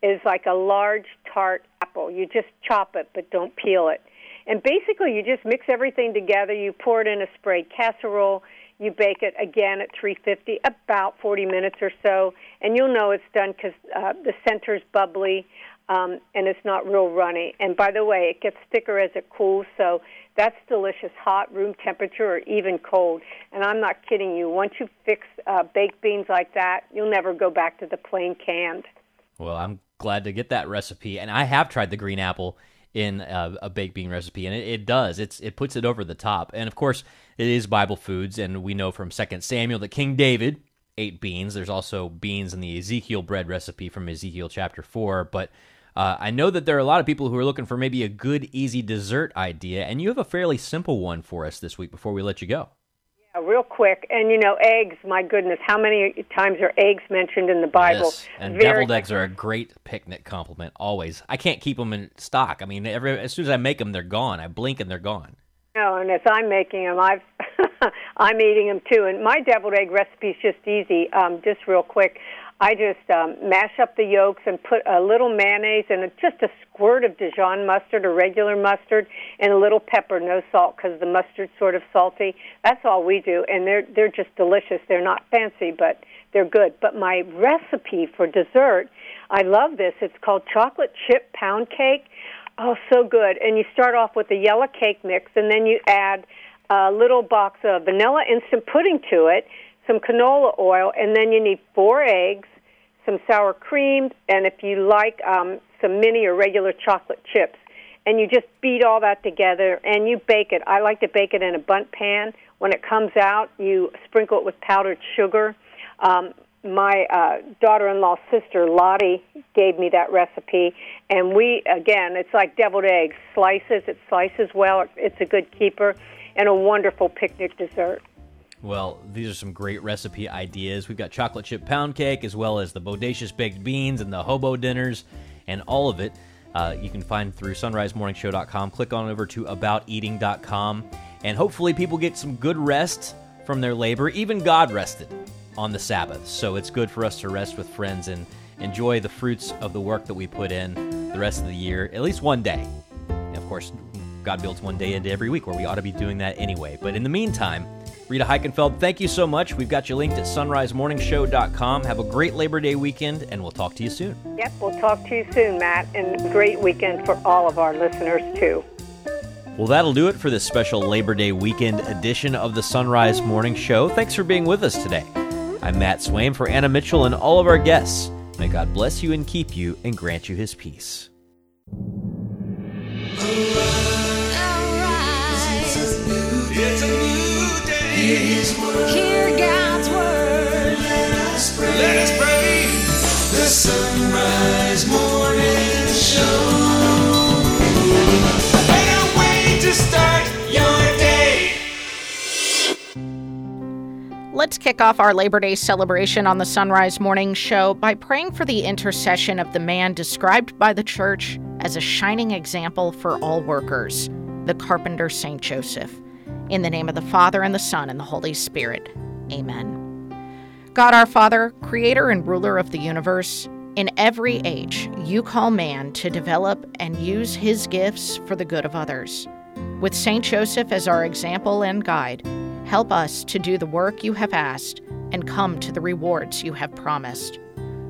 is like a large tart apple. You just chop it, but don't peel it and basically, you just mix everything together. You pour it in a sprayed casserole. You bake it again at 350, about 40 minutes or so, and you'll know it's done because uh, the center's bubbly. um, and it's not real runny. And by the way, it gets thicker as it cools, so that's delicious, hot, room temperature, or even cold. And I'm not kidding you. Once you fix uh, baked beans like that, you'll never go back to the plain canned. Well, I'm glad to get that recipe, and I have tried the green apple in a, a baked bean recipe, and it, it, does. It's it puts it over the top. And of course, it is Bible foods, and we know from Second Samuel that King David ate beans. There's also beans in the Ezekiel bread recipe from Ezekiel chapter four, but uh, I know that there are a lot of people who are looking for maybe a good, easy dessert idea, and you have a fairly simple one for us this week before we let you go. Yeah, real quick. And, you know, eggs, my goodness, how many times are eggs mentioned in the Bible? Yes, and Very deviled eggs are a great picnic compliment, always. I can't keep them in stock. I mean, every, as soon as I make them, they're gone. I blink and they're gone. No, and as I'm making them, I've I'm eating them too. And my deviled egg recipe is just easy. Um, just real quick, I just um, mash up the yolks and put a little mayonnaise and a, just a squirt of Dijon mustard or regular mustard and a little pepper, no salt because the mustard's sort of salty. That's all we do, and they're they're just delicious. They're not fancy, but they're good. But my recipe for dessert, I love this. It's called chocolate chip pound cake. Oh, so good! And you start off with a yellow cake mix, and then you add a little box of vanilla instant pudding to it, some canola oil, and then you need four eggs some sour cream, and if you like, um, some mini or regular chocolate chips. And you just beat all that together and you bake it. I like to bake it in a Bundt pan. When it comes out, you sprinkle it with powdered sugar. Um, my uh, daughter-in-law's sister Lottie gave me that recipe, and we again, it's like deviled eggs, slices. It slices well. It's a good keeper, and a wonderful picnic dessert. Well, these are some great recipe ideas. We've got chocolate chip pound cake, as well as the bodacious baked beans and the hobo dinners, and all of it uh, you can find through sonrisemorningshow.com. Click on over to abouteating.com, and hopefully people get some good rest from their labor. Even God rested on the Sabbath, so it's good for us to rest with friends and enjoy the fruits of the work that we put in the rest of the year, at least one day. And of course, God builds one day into every week where we ought to be doing that anyway. But in the meantime, Rita Heikenfeld, thank you so much. We've got you linked at sonrisemorningshow.com. Have a great Labor Day weekend, and we'll talk to you soon. Yep, we'll talk to you soon, Matt, and great weekend for all of our listeners, too. Well, that'll do it for this special Labor Day weekend edition of the Son Rise Morning Show. Thanks for being with us today. I'm Matt Swaim for Anna Mitchell and all of our guests. May God bless you and keep you and grant you his peace. Let's kick off our Labor Day celebration on the Son Rise Morning Show by praying for the intercession of the man described by the church as a shining example for all workers, the carpenter Saint Joseph. In the name of the Father, and the Son, and the Holy Spirit. Amen. God our Father, creator and ruler of the universe, in every age, you call man to develop and use his gifts for the good of others. With Saint Joseph as our example and guide, help us to do the work you have asked and come to the rewards you have promised.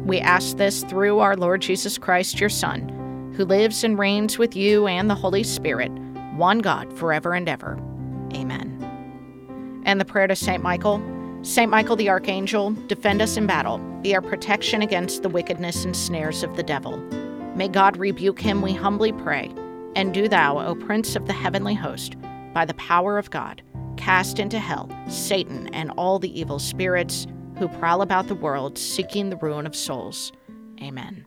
We ask this through our Lord Jesus Christ, your Son, who lives and reigns with you and the Holy Spirit, one God forever and ever. Amen. And the prayer to St. Michael St. Michael the Archangel, defend us in battle, be our protection against the wickedness and snares of the devil. May God rebuke him, we humbly pray. And do thou, O Prince of the heavenly host, by the power of God, cast into hell Satan and all the evil spirits who prowl about the world seeking the ruin of souls. Amen.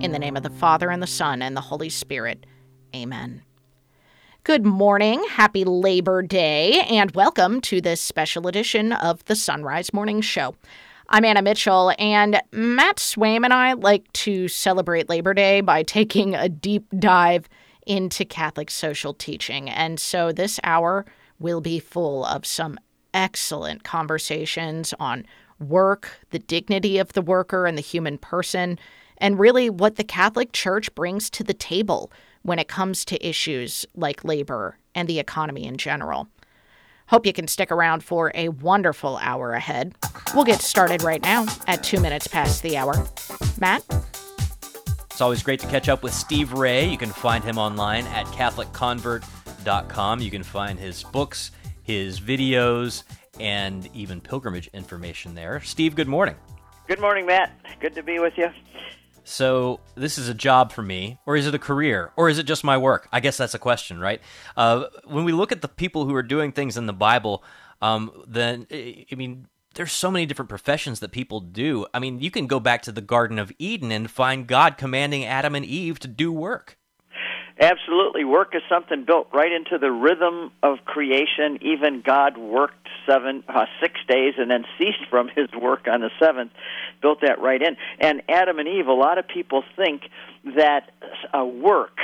In the name of the Father, and the Son, and the Holy Spirit. Amen. Good morning, happy Labor Day, and welcome to this special edition of the Son Rise Morning Show. I'm Anna Mitchell, and Matt Swaim and I like to celebrate Labor Day by taking a deep dive into Catholic social teaching. And so this hour will be full of some excellent conversations on work, the dignity of the worker and the human person, and really what the Catholic Church brings to the table when it comes to issues like labor and the economy in general. Hope you can stick around for a wonderful hour ahead. We'll get started right now at two minutes past the hour. Matt? It's always great to catch up with Steve Ray. You can find him online at CatholicConvert.com. You can find his books, his videos, and even pilgrimage information there. Steve, good morning. Good morning, Matt. Good to be with you. So, this is a job for me, or is it a career, or is it just my work? I guess that's a question, right? Uh, when we look at the people who are doing things in the Bible, um, then, I mean, there's so many different professions that people do. I mean, you can go back to the Garden of Eden and find God commanding Adam and Eve to do work. Absolutely. Work is something built right into the rhythm of creation. Even God worked seven, uh, six days and then ceased from his work on the seventh, built that right in. And Adam and Eve, a lot of people think that uh, work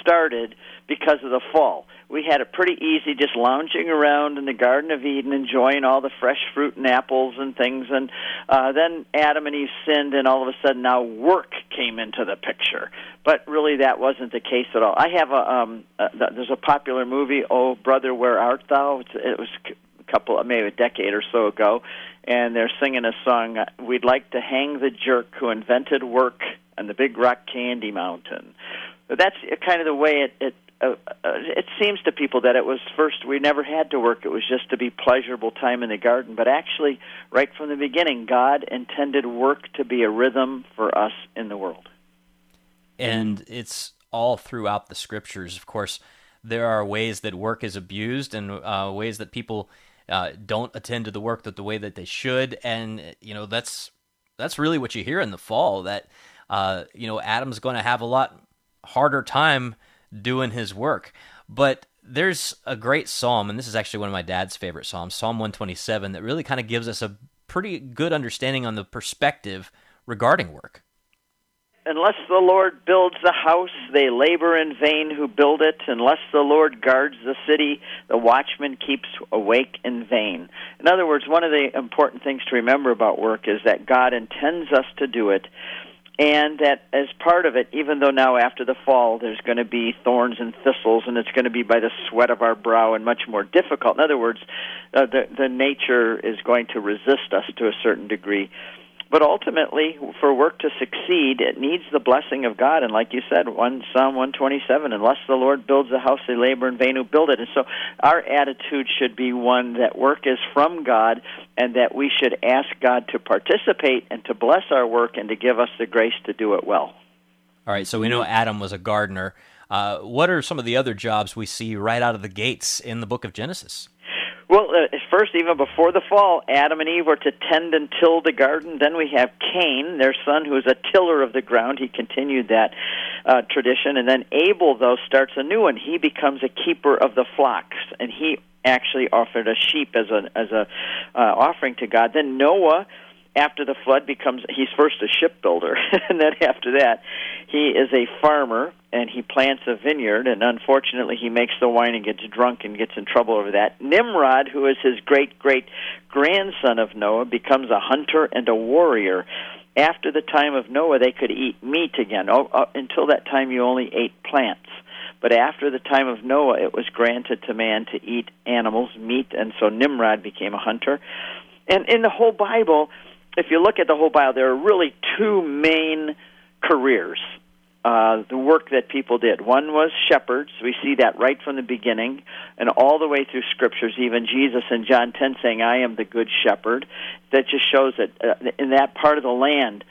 started because of the fall we had it pretty easy just lounging around in the Garden of Eden, enjoying all the fresh fruit and apples and things. And uh, then Adam and Eve sinned, and all of a sudden now work came into the picture. But really, that wasn't the case at all. I have a um, uh, there's a popular movie, Oh Brother, Where Art Thou? It's, it was a couple, maybe a decade or so ago, and they're singing a song. We'd like to hang the jerk who invented work on the Big Rock Candy Mountain. That's kind of the way it, it uh, uh, it seems to people that it was first we never had to work. It was just to be pleasurable time in the garden. But actually right from the beginning god intended work to be a rhythm for us in the world. And it's all throughout the scriptures. Of course there are ways that work is abused and uh, ways that people uh, don't attend to the work that the way that they should. And you know that's that's really what you hear in the fall that uh, you know adam's going to have a lot harder time doing his work. But there's a great psalm, and this is actually one of my dad's favorite psalms, Psalm 127, that really kind of gives us a pretty good understanding on the perspective regarding work. Unless the Lord builds the house, they labor in vain who build it. Unless the Lord guards the city, the watchman keeps awake in vain. In other words, one of the important things to remember about work is that God intends us to do it and that as part of it, even though now after the fall there's going to be thorns and thistles, and it's going to be by the sweat of our brow and much more difficult. In other words, uh, the the nature is going to resist us to a certain degree. But ultimately, for work to succeed, it needs the blessing of God. And like you said, one Psalm 127, unless the Lord builds a house, they labor in vain who build it. And so our attitude should be one that work is from God and that we should ask God to participate and to bless our work and to give us the grace to do it well. All right, so we know Adam was a gardener. Uh, what are some of the other jobs we see right out of the gates in the book of Genesis? Well, uh, first, even before the fall, Adam and Eve were to tend and till the garden. Then we have Cain, their son, who is a tiller of the ground. He continued that uh, tradition. And then Abel, though, starts a new one. He becomes a keeper of the flocks, and he actually offered a sheep as a as a uh, offering to God. Then Noah after the flood becomes he's first a shipbuilder and then after that he is a farmer and he plants a vineyard and unfortunately he makes the wine and gets drunk and gets in trouble over that. Nimrod who is his great great grandson of noah becomes a hunter and a warrior. After the time of noah they could eat meat again. Oh, uh, until that time you only ate plants. But after the time of noah it was granted to man to eat animals meat and so nimrod became a hunter. And in the whole bible if you look at the whole Bible, there are really two main careers. Uh, the work that people did. One was shepherds. We see that right from the beginning and all the way through scriptures, even Jesus in John 10 saying, I am the good shepherd. That just shows that uh, in that part of the land,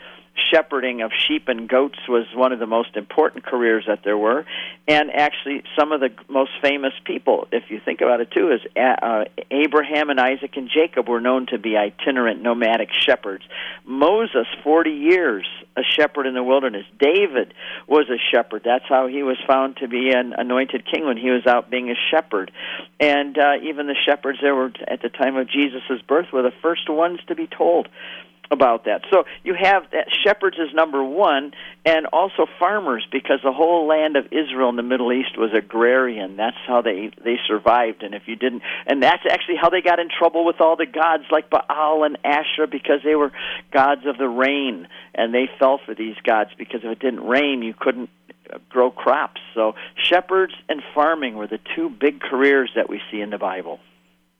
shepherding of sheep and goats was one of the most important careers that there were, and actually some of the most famous people, if you think about it too, is uh, Abraham and Isaac and Jacob were known to be itinerant nomadic shepherds. Moses, forty years a shepherd in the wilderness. David was a shepherd. That's how he was found to be an anointed king when he was out being a shepherd. And uh, even the shepherds there were at the time of Jesus' birth were the first ones to be told about that. So you have that shepherds is number one, and also farmers because the whole land of Israel in the Middle East was agrarian. That's how they they survived. And if you didn't, and that's actually how they got in trouble with all the gods like Baal and Asherah because they were gods of the rain, and they fell for these gods because if it didn't rain, you couldn't grow crops. So shepherds and farming were the two big careers that we see in the Bible.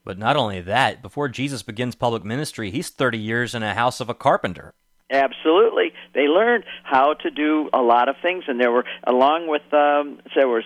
But not only that, before Jesus begins public ministry, he's 30 years in a house of a carpenter. Absolutely, they learned how to do a lot of things, and there were along with um, there was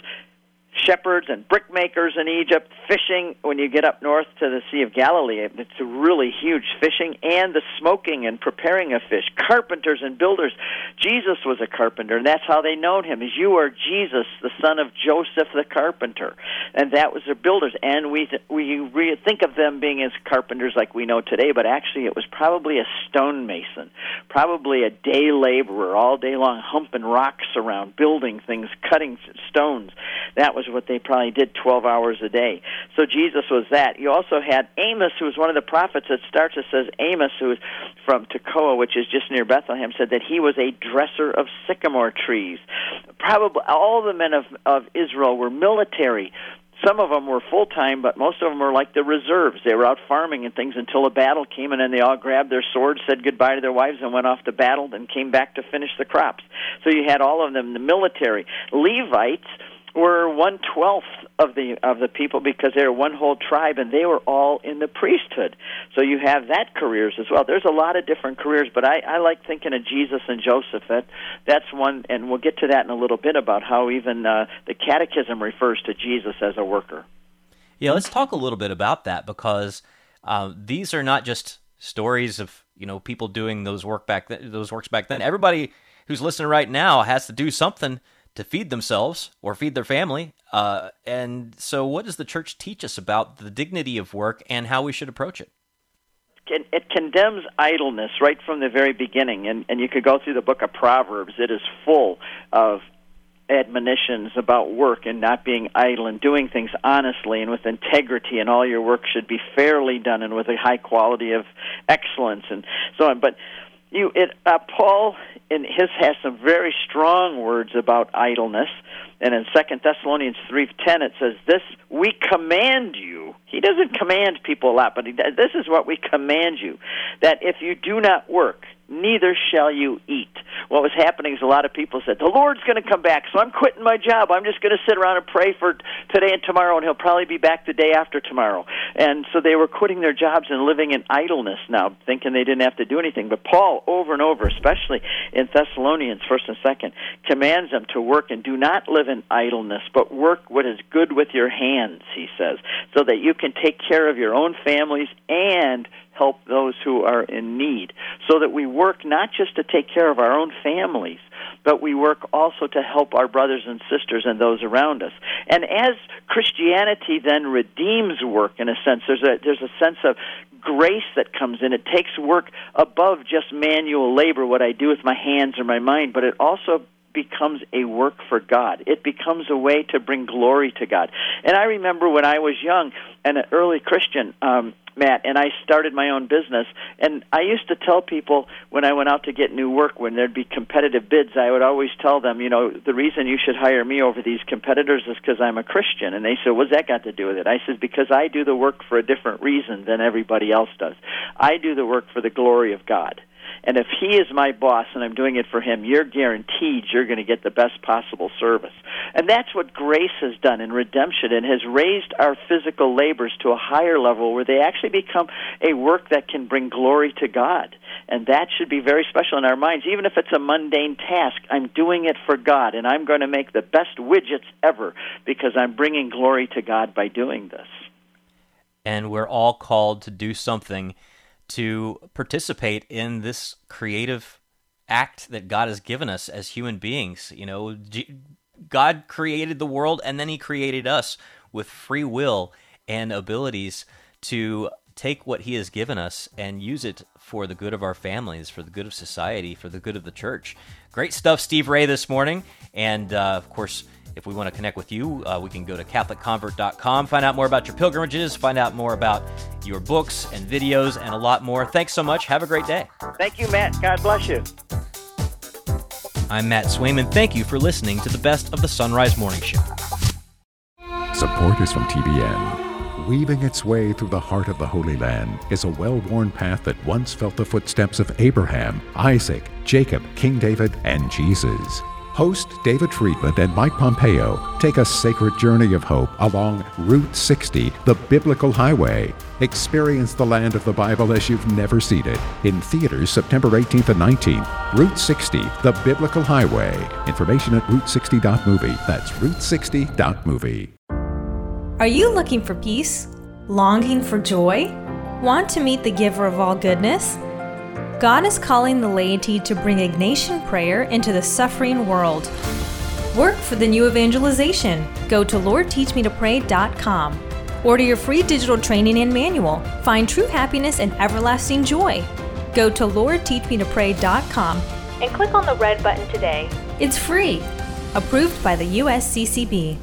shepherds and brickmakers in Egypt, fishing when you get up north to the Sea of Galilee. It's a really huge fishing and the smoking and preparing of fish. Carpenters and builders. Jesus was a carpenter, and that's how they known him. As you are Jesus, the son of Joseph the carpenter, and that was their builders. And we th- we re- think of them being as carpenters like we know today, but actually it was probably a stonemason, probably a day laborer, all day long humping rocks around, building things, cutting stones. That was what they probably did 12 hours a day. So Jesus was that. You also had Amos, who was one of the prophets that starts, it says Amos, who was from Tekoa, which is just near Bethlehem, said that he was a dresser of sycamore trees. Probably all the men of, of Israel were military some of them were full time, but most of them were like the reserves. They were out farming and things until a battle came, and then they all grabbed their swords, said goodbye to their wives, and went off to battle, and came back to finish the crops. So you had all of them, the military. Levites were one twelfth of the of the people because they were one whole tribe and they were all in the priesthood. So you have that careers as well. There's a lot of different careers, but I, I like thinking of Jesus and Joseph. That that's one, and we'll get to that in a little bit about how even uh, the Catechism refers to Jesus as a worker. Yeah, let's talk a little bit about that because uh, these are not just stories of you know people doing those work back th- those works back then. Everybody who's listening right now has to do something to feed themselves or feed their family. Uh, and so, what does the church teach us about the dignity of work and how we should approach it? It condemns idleness right from the very beginning, and, and you could go through the book of Proverbs. It is full of admonitions about work and not being idle and doing things honestly and with integrity and all your work should be fairly done and with a high quality of excellence and so on but you it uh, Paul in his has some very strong words about idleness. And in second thessalonians 3.10 it says this we command you. He doesn't command people a lot but he, this is what we command you that if you do not work neither shall you eat. What was happening is a lot of people said, The Lord's going to come back, so I'm quitting my job. I'm just going to sit around and pray for today and tomorrow, and He'll probably be back the day after tomorrow. And so they were quitting their jobs and living in idleness now, thinking they didn't have to do anything. But Paul, over and over, especially in Thessalonians, 1st and 2nd, commands them to work and do not live in idleness, but work what is good with your hands, he says, so that you can take care of your own families and help those who are in need. So that we work not just to take care of our own families, but we work also to help our brothers and sisters and those around us. And as Christianity then redeems work in a sense, there's a there's a sense of grace that comes in. It takes work above just manual labor, what I do with my hands or my mind, but it also becomes a work for God. It becomes a way to bring glory to God. And I remember when I was young and an early Christian, um, Matt, and I started my own business. And I used to tell people when I went out to get new work, when there'd be competitive bids, I would always tell them, you know, the reason you should hire me over these competitors is because I'm a Christian. And they said, what's that got to do with it? I said, because I do the work for a different reason than everybody else does. I do the work for the glory of God. And if he is my boss and I'm doing it for him, you're guaranteed you're going to get the best possible service. And that's what grace has done in redemption and has raised our physical labors to a higher level where they actually become a work that can bring glory to God. And that should be very special in our minds. Even if it's a mundane task, I'm doing it for God and I'm going to make the best widgets ever because I'm bringing glory to God by doing this. And we're all called to do something to participate in this creative act that God has given us as human beings. You know, God created the world and then he created us with free will and abilities to take what he has given us and use it for the good of our families, for the good of society, for the good of the church. Great stuff, Steve Ray, this morning. And uh, of course, if we want to connect with you, uh, we can go to CatholicConvert.com, find out more about your pilgrimages, find out more about your books and videos, and a lot more. Thanks so much. Have a great day. Thank you, Matt. God bless you. I'm Matt Swaim. Thank you for listening to the best of the Son Rise Morning Show. Support is from TBN. Weaving its way through the heart of the Holy Land is a well worn path that once felt the footsteps of Abraham, Isaac, Jacob, King David, and Jesus. Host David Friedman and Mike Pompeo take a sacred journey of hope along Route 60, the biblical highway. Experience the land of the Bible as you've never seen it. In theaters September 18th and 19th. Route 60, the biblical highway. Information at route60.movie. That's route60.movie. Are you looking for peace? Longing for joy? Want to meet the giver of all goodness? God is calling the laity to bring Ignatian prayer into the suffering world. Work for the new evangelization. Go to LordTeachMeToPray.com. Order your free digital training and manual. Find true happiness and everlasting joy. Go to LordTeachMeToPray.com and click on the red button today. It's free. Approved by the USCCB.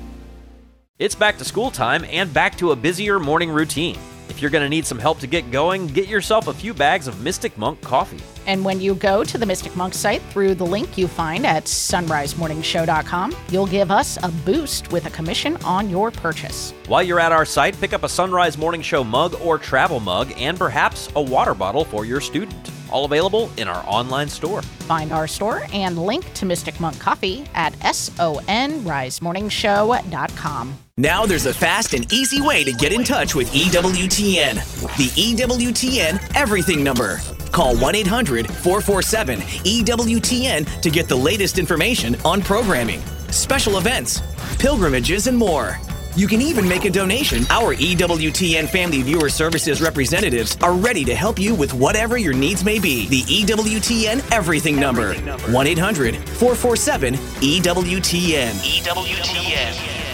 It's back to school time and back to a busier morning routine. If you're going to need some help to get going, get yourself a few bags of Mystic Monk coffee. And when you go to the Mystic Monk site through the link you find at sonrisemorningshow.com, you'll give us a boost with a commission on your purchase. While you're at our site, pick up a Son Rise Morning Show mug or travel mug and perhaps a water bottle for your student. All available in our online store. Find our store and link to Mystic Monk Coffee at sonrisemorningshow.com. Now there's a fast and easy way to get in touch with EWTN. The EWTN Everything Number. Call 1 800 447 EWTN to get the latest information on programming, special events, pilgrimages, and more. You can even make a donation. Our EWTN Family Viewer Services representatives are ready to help you with whatever your needs may be. The EWTN Everything Number 1 800 447 EWTN. EWTN.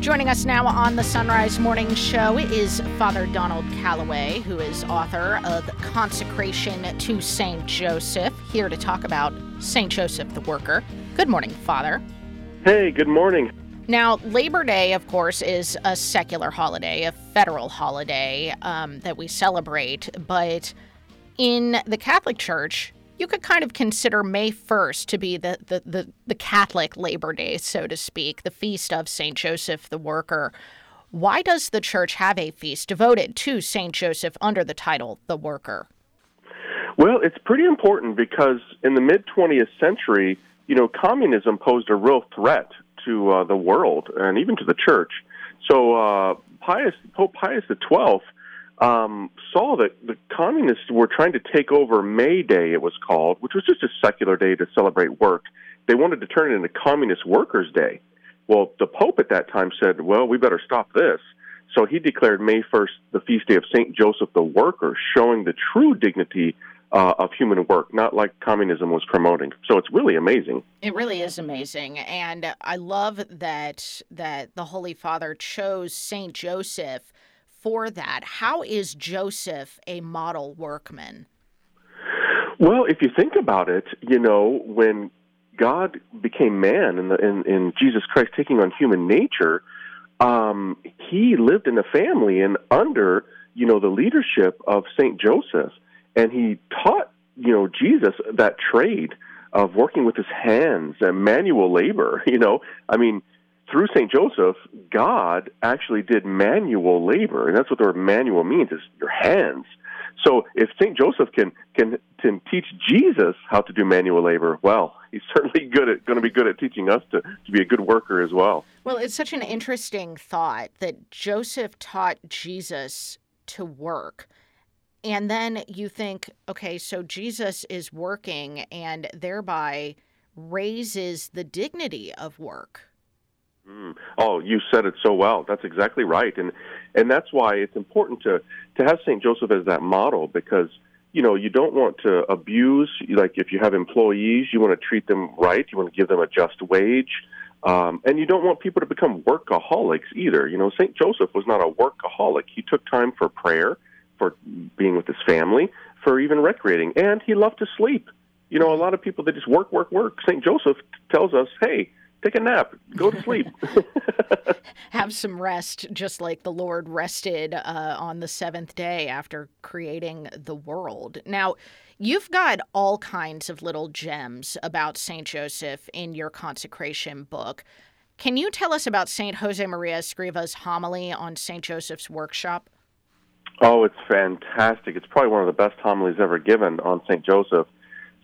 Joining us now on the Son Rise Morning Show is Father Donald Calloway, who is author of Consecration to St. Joseph, here to talk about St. Joseph the Worker. Good morning, Father. Hey, good morning. Now, Labor Day, of course, is a secular holiday, a federal holiday um, that we celebrate, but in the Catholic Church, you could kind of consider May 1st to be the, the, the, the, Catholic Labor Day, so to speak, the feast of St. Joseph the Worker. Why does the church have a feast devoted to St. Joseph under the title the Worker? Well, it's pretty important because in the mid 20th century, you know, communism posed a real threat to uh, the world and even to the church. So uh, Pius, Pope Pius XII um, saw that the communists were trying to take over May Day, it was called, which was just a secular day to celebrate work. They wanted to turn it into Communist Workers' Day. Well, the Pope at that time said, well, we better stop this. So he declared May 1st the feast day of St. Joseph the Worker, showing the true dignity uh, of human work, not like communism was promoting. So it's really amazing. It really is amazing, and I love that that the Holy Father chose Saint Joseph for that. How is Joseph a model workman? Well, if you think about it, you know, when God became man in, the, in, in Jesus Christ taking on human nature, um, he lived in a family and under, you know, the leadership of Saint Joseph, and he taught, you know, Jesus that trade of working with his hands and manual labor. You know, I mean, through St. Joseph, God actually did manual labor, and that's what the word manual means is your hands. So if St. Joseph can, can can teach Jesus how to do manual labor, well, he's certainly good at going to be good at teaching us to, to be a good worker as well. Well, it's such an interesting thought that Joseph taught Jesus to work. And then you think, okay, so Jesus is working and thereby raises the dignity of work. Mm. Oh, you said it so well. That's exactly right, and and that's why it's important to to have Saint Joseph as that model because you know you don't want to abuse. Like if you have employees, you want to treat them right. You want to give them a just wage, um, and you don't want people to become workaholics either. You know, Saint Joseph was not a workaholic. He took time for prayer, for being with his family, for even recreating, and he loved to sleep. You know, a lot of people they just work, work, work. Saint Joseph tells us, hey take a nap, go to sleep. Have some rest, just like the Lord rested uh, on the seventh day after creating the world. Now, you've got all kinds of little gems about St. Joseph in your consecration book. Can you tell us about St. Jose Maria Escriva's homily on St. Joseph's workshop? Oh, it's fantastic. It's probably one of the best homilies ever given on St. Joseph.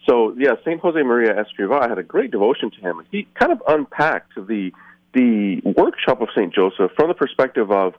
So, yeah, St. Jose Maria Escrivá had a great devotion to him. He kind of unpacked the the workshop of St. Joseph from the perspective of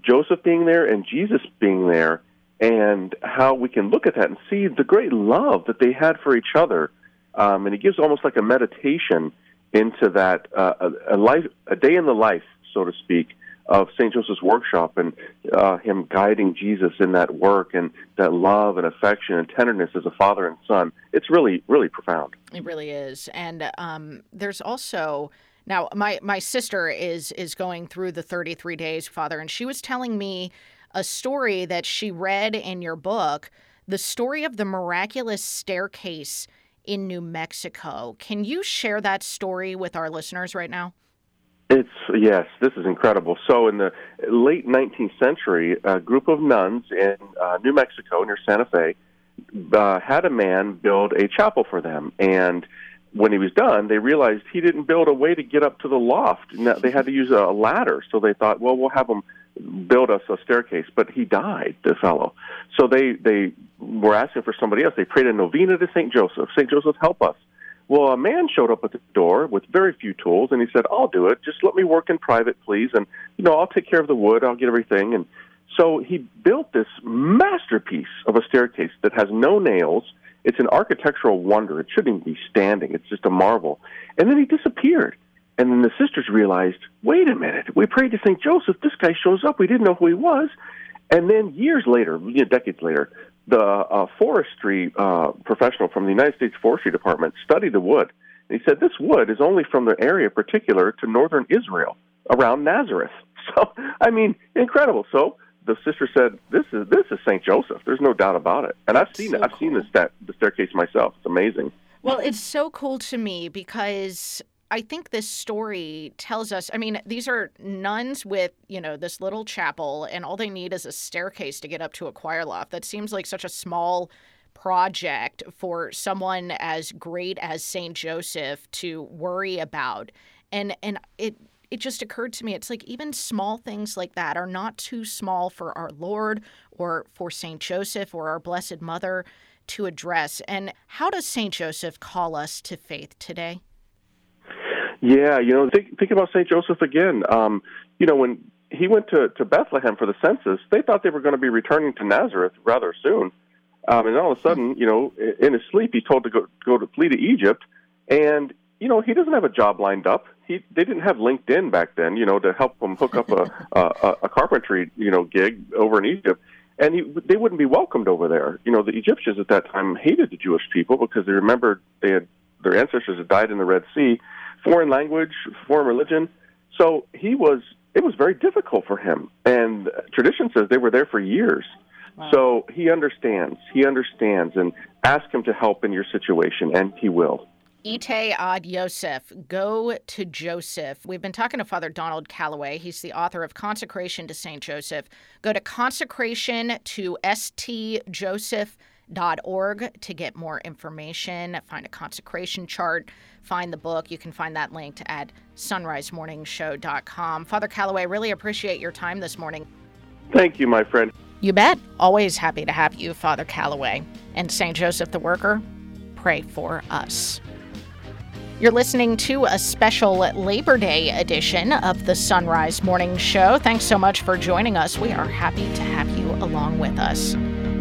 Joseph being there and Jesus being there, and how we can look at that and see the great love that they had for each other. Um, and he gives almost like a meditation into that uh, a, a life, a day in the life, so to speak, of St. Joseph's workshop and uh, him guiding Jesus in that work and that love and affection and tenderness as a father and son. It's really, really profound. It really is. And um, there's also now my my sister is is going through the 33 days, Father, and she was telling me a story that she read in your book, the story of the miraculous staircase in New Mexico. Can you share that story with our listeners right now? It's yes, this is incredible. So, in the late 19th century, a group of nuns in uh, New Mexico near Santa Fe uh, had a man build a chapel for them, and when he was done, they realized he didn't build a way to get up to the loft. They had to use a ladder, so they thought, well, we'll have him build us a staircase. But he died, the fellow. So they they were asking for somebody else. They prayed a novena to Saint Joseph. Saint Joseph, help us. Well, a man showed up at the door with very few tools, and he said, "I'll do it. Just let me work in private, please, and you know I'll take care of the wood. I'll get everything." And so he built this masterpiece of a staircase that has no nails. It's an architectural wonder. It shouldn't even be standing. It's just a marvel. And then he disappeared. And then the sisters realized, wait a minute, we prayed to St. Joseph. This guy shows up. We didn't know who he was. And then years later, decades later, the uh, forestry uh, professional from the United States Forestry Department studied the wood. And he said this wood is only from the area particular to northern Israel, around Nazareth. So, I mean, incredible. So the sister said, "This is this is Saint Joseph. There's no doubt about it." And I've seen so. I've cool. seen the, sta- the staircase myself. It's amazing. Well, it's so cool to me because I think this story tells us I mean, these are nuns with, you know, this little chapel, and all they need is a staircase to get up to a choir loft. That seems like such a small project for someone as great as St. Joseph to worry about. And and it it just occurred to me it's like even small things like that are not too small for our Lord or for St. Joseph or our Blessed Mother to address. And how does St. Joseph call us to faith today? Yeah, you know, think think about Saint Joseph again. Um, you know, when he went to to Bethlehem for the census, they thought they were going to be returning to Nazareth rather soon. Um, and all of a sudden, you know, in his sleep, he's told to go go to flee to Egypt, and you know, he doesn't have a job lined up. He they didn't have LinkedIn back then, you know, to help him hook up a a, a carpentry you know gig over in Egypt. And he, they wouldn't be welcomed over there. You know, the Egyptians at that time hated the Jewish people because they remembered they had their ancestors had died in the Red Sea, foreign language, foreign religion. So he was it was very difficult for him. And tradition says they were there for years. Wow. So he understands. He understands and ask him to help in your situation and he will. Ite ad Yosef, go to Joseph. We've been talking to Father Donald Calloway. He's the author of Consecration to St. Joseph. Go to consecration to stjoseph.org to get more information, find a consecration chart find the book, you can find that linked at sonrisemorningshow.com. Father Calloway, really appreciate your time this morning. Thank you, my friend. You bet. Always happy to have you, Father Calloway. And St. Joseph the Worker, pray for us. You're listening to a special Labor Day edition of the Son Rise Morning Show. Thanks so much for joining us. We are happy to have you along with us.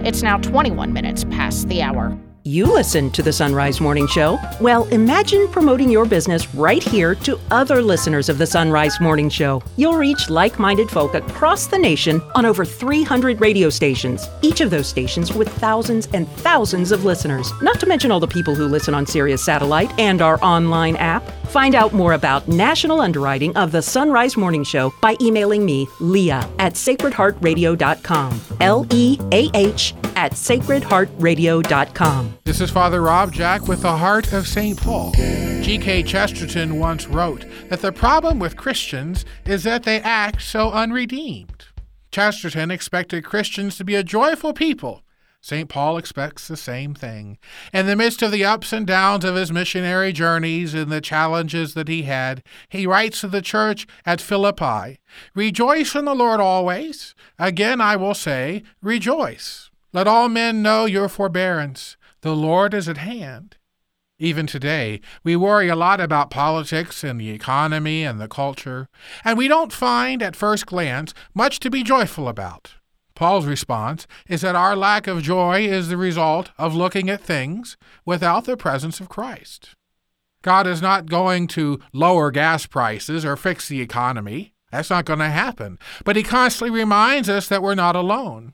It's now 21 minutes past the hour. You listen to the Son Rise Morning Show? Well, imagine promoting your business right here to other listeners of the Son Rise Morning Show. You'll reach like minded folk across the nation on over 300 radio stations, each of those stations with thousands and thousands of listeners, not to mention all the people who listen on Sirius Satellite and our online app. Find out more about national underwriting of the Son Rise Morning Show by emailing me, Leah, at sacredheartradio.com. L E A H at sacredheartradio.com. This is Father Rob Jack with the Heart of St. Paul. G.K. Chesterton once wrote that the problem with Christians is that they act so unredeemed. Chesterton expected Christians to be a joyful people, St. Paul expects the same thing. In the midst of the ups and downs of his missionary journeys and the challenges that he had, he writes to the church at Philippi Rejoice in the Lord always. Again, I will say, rejoice. Let all men know your forbearance. The Lord is at hand. Even today, we worry a lot about politics and the economy and the culture, and we don't find, at first glance, much to be joyful about. Paul's response is that our lack of joy is the result of looking at things without the presence of Christ. God is not going to lower gas prices or fix the economy. That's not going to happen. But He constantly reminds us that we're not alone.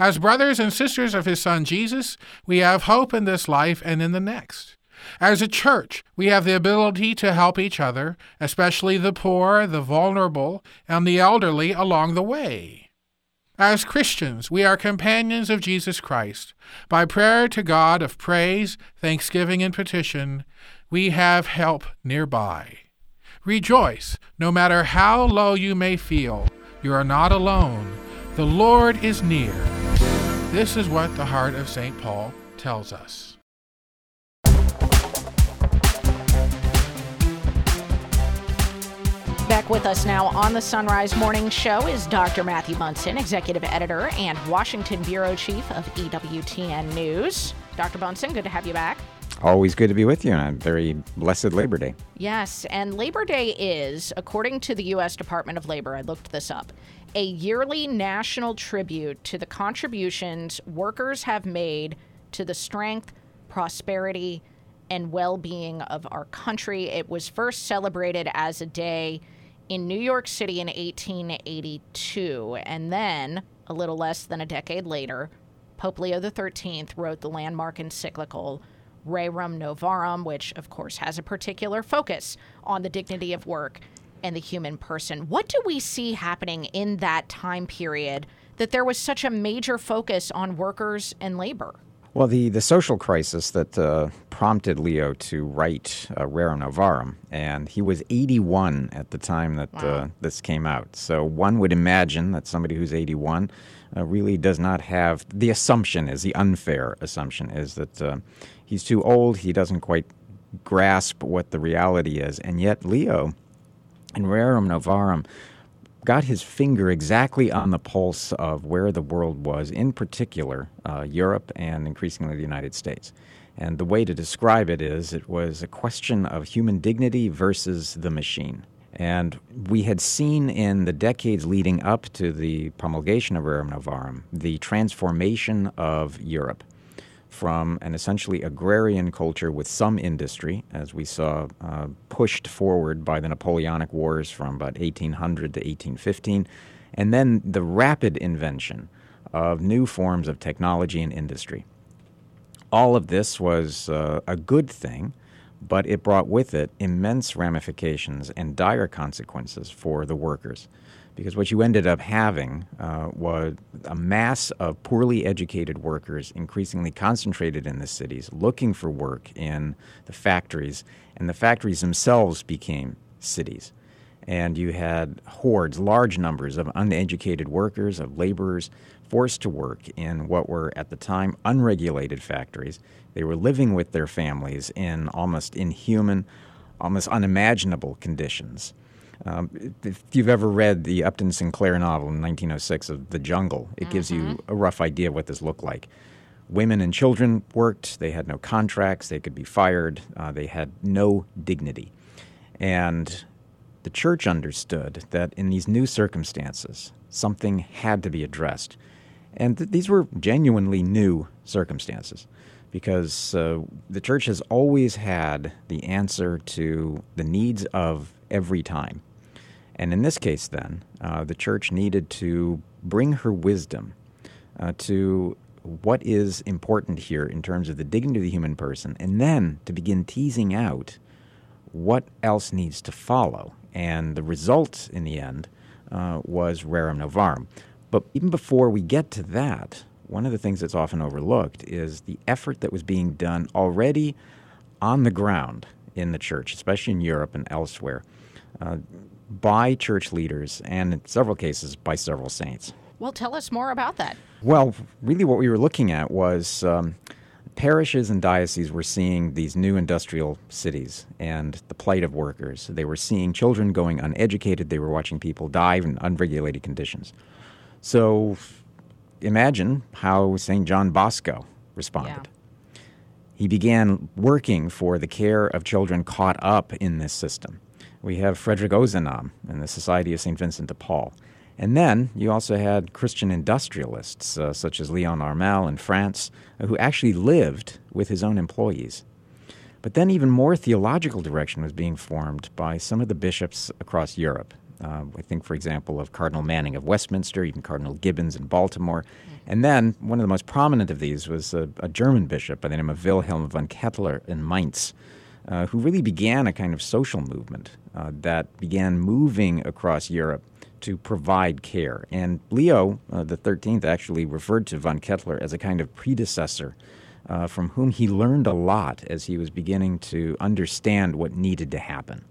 As brothers and sisters of His Son Jesus, we have hope in this life and in the next. As a church, we have the ability to help each other, especially the poor, the vulnerable, and the elderly along the way. As Christians, we are companions of Jesus Christ. By prayer to God of praise, thanksgiving, and petition, we have help nearby. Rejoice, no matter how low you may feel, you are not alone. The Lord is near. This is what the heart of St. Paul tells us. Back with us now on the Son-Rise Morning Show is Dr. Matthew Bunson, Executive Editor and Washington Bureau Chief of EWTN News. Dr. Bunson, good to have you back. Always good to be with you on a very blessed Labor Day. Yes, and Labor Day is, according to the U.S. Department of Labor, I looked this up, a yearly national tribute to the contributions workers have made to the strength, prosperity, and well being of our country. It was first celebrated as a day in New York City in 1882. And then, a little less than a decade later, Pope Leo XIII wrote the landmark encyclical Rerum Novarum, which, of course, has a particular focus on the dignity of work and the human person. What do we see happening in that time period that there was such a major focus on workers and labor? Well, the, the social crisis that uh, prompted Leo to write uh, Rerum Novarum, and he was 81 at the time that uh, wow. uh, this came out. So one would imagine that somebody who's 81 uh, really does not have the assumption is the unfair assumption is that uh, he's too old, he doesn't quite grasp what the reality is, and yet Leo in Rerum Novarum got his finger exactly on the pulse of where the world was, in particular uh, Europe and increasingly the United States. And the way to describe it is it was a question of human dignity versus the machine. And we had seen in the decades leading up to the promulgation of Rerum Novarum the transformation of Europe from an essentially agrarian culture with some industry, as we saw uh, pushed forward by the Napoleonic Wars from about 1800 to 1815, and then the rapid invention of new forms of technology and industry. All of this was uh, a good thing, but it brought with it immense ramifications and dire consequences for the workers because what you ended up having uh, was a mass of poorly educated workers increasingly concentrated in the cities looking for work in the factories, and the factories themselves became cities. And you had hordes, large numbers of uneducated workers, of laborers, forced to work in what were at the time unregulated factories. They were living with their families in almost inhuman, almost unimaginable conditions. Um, if you've ever read the Upton Sinclair novel in 1906 of The Jungle, it mm-hmm. gives you mm-hmm. a rough idea of what this looked like. Women and children worked, they had no contracts, they could be fired, uh, they had no dignity. And the church understood that in these new circumstances, something had to be addressed. And th- these were genuinely new circumstances because uh, the church has always had the answer to the needs of every time. And in this case, then, uh, the church needed to bring her wisdom uh, to what is important here in terms of the dignity of the human person, and then to begin teasing out what else needs to follow. And the result in the end uh, was Rerum Novarum. But even before we get to that, one of the things that's often overlooked is the effort that was being done already on the ground in the church, especially in Europe and elsewhere. Uh, by church leaders and in several cases by several saints. Well, tell us more about that. Well, really, what we were looking at was um, parishes and dioceses were seeing these new industrial cities and the plight of workers. They were seeing children going uneducated. They were watching people die in unregulated conditions. So imagine how St. John Bosco responded. Yeah. He began working for the care of children caught up in this system. We have Frederick Ozanam in the Society of St. Vincent de Paul. And then you also had Christian industrialists, uh, such as Leon Harmel in France, uh, who actually lived with his own employees. But then, even more theological direction was being formed by some of the bishops across Europe. Uh, I think, for example, of Cardinal Manning of Westminster, even Cardinal Gibbons in Baltimore. And then, one of the most prominent of these was a, a German bishop by the name of Wilhelm von Ketteler in Mainz, uh, who really began a kind of social movement uh, that began moving across Europe to provide care. And Leo uh, the Thirteenth actually referred to von Ketteler as a kind of predecessor. Uh, from whom he learned a lot as he was beginning to understand what needed to happen.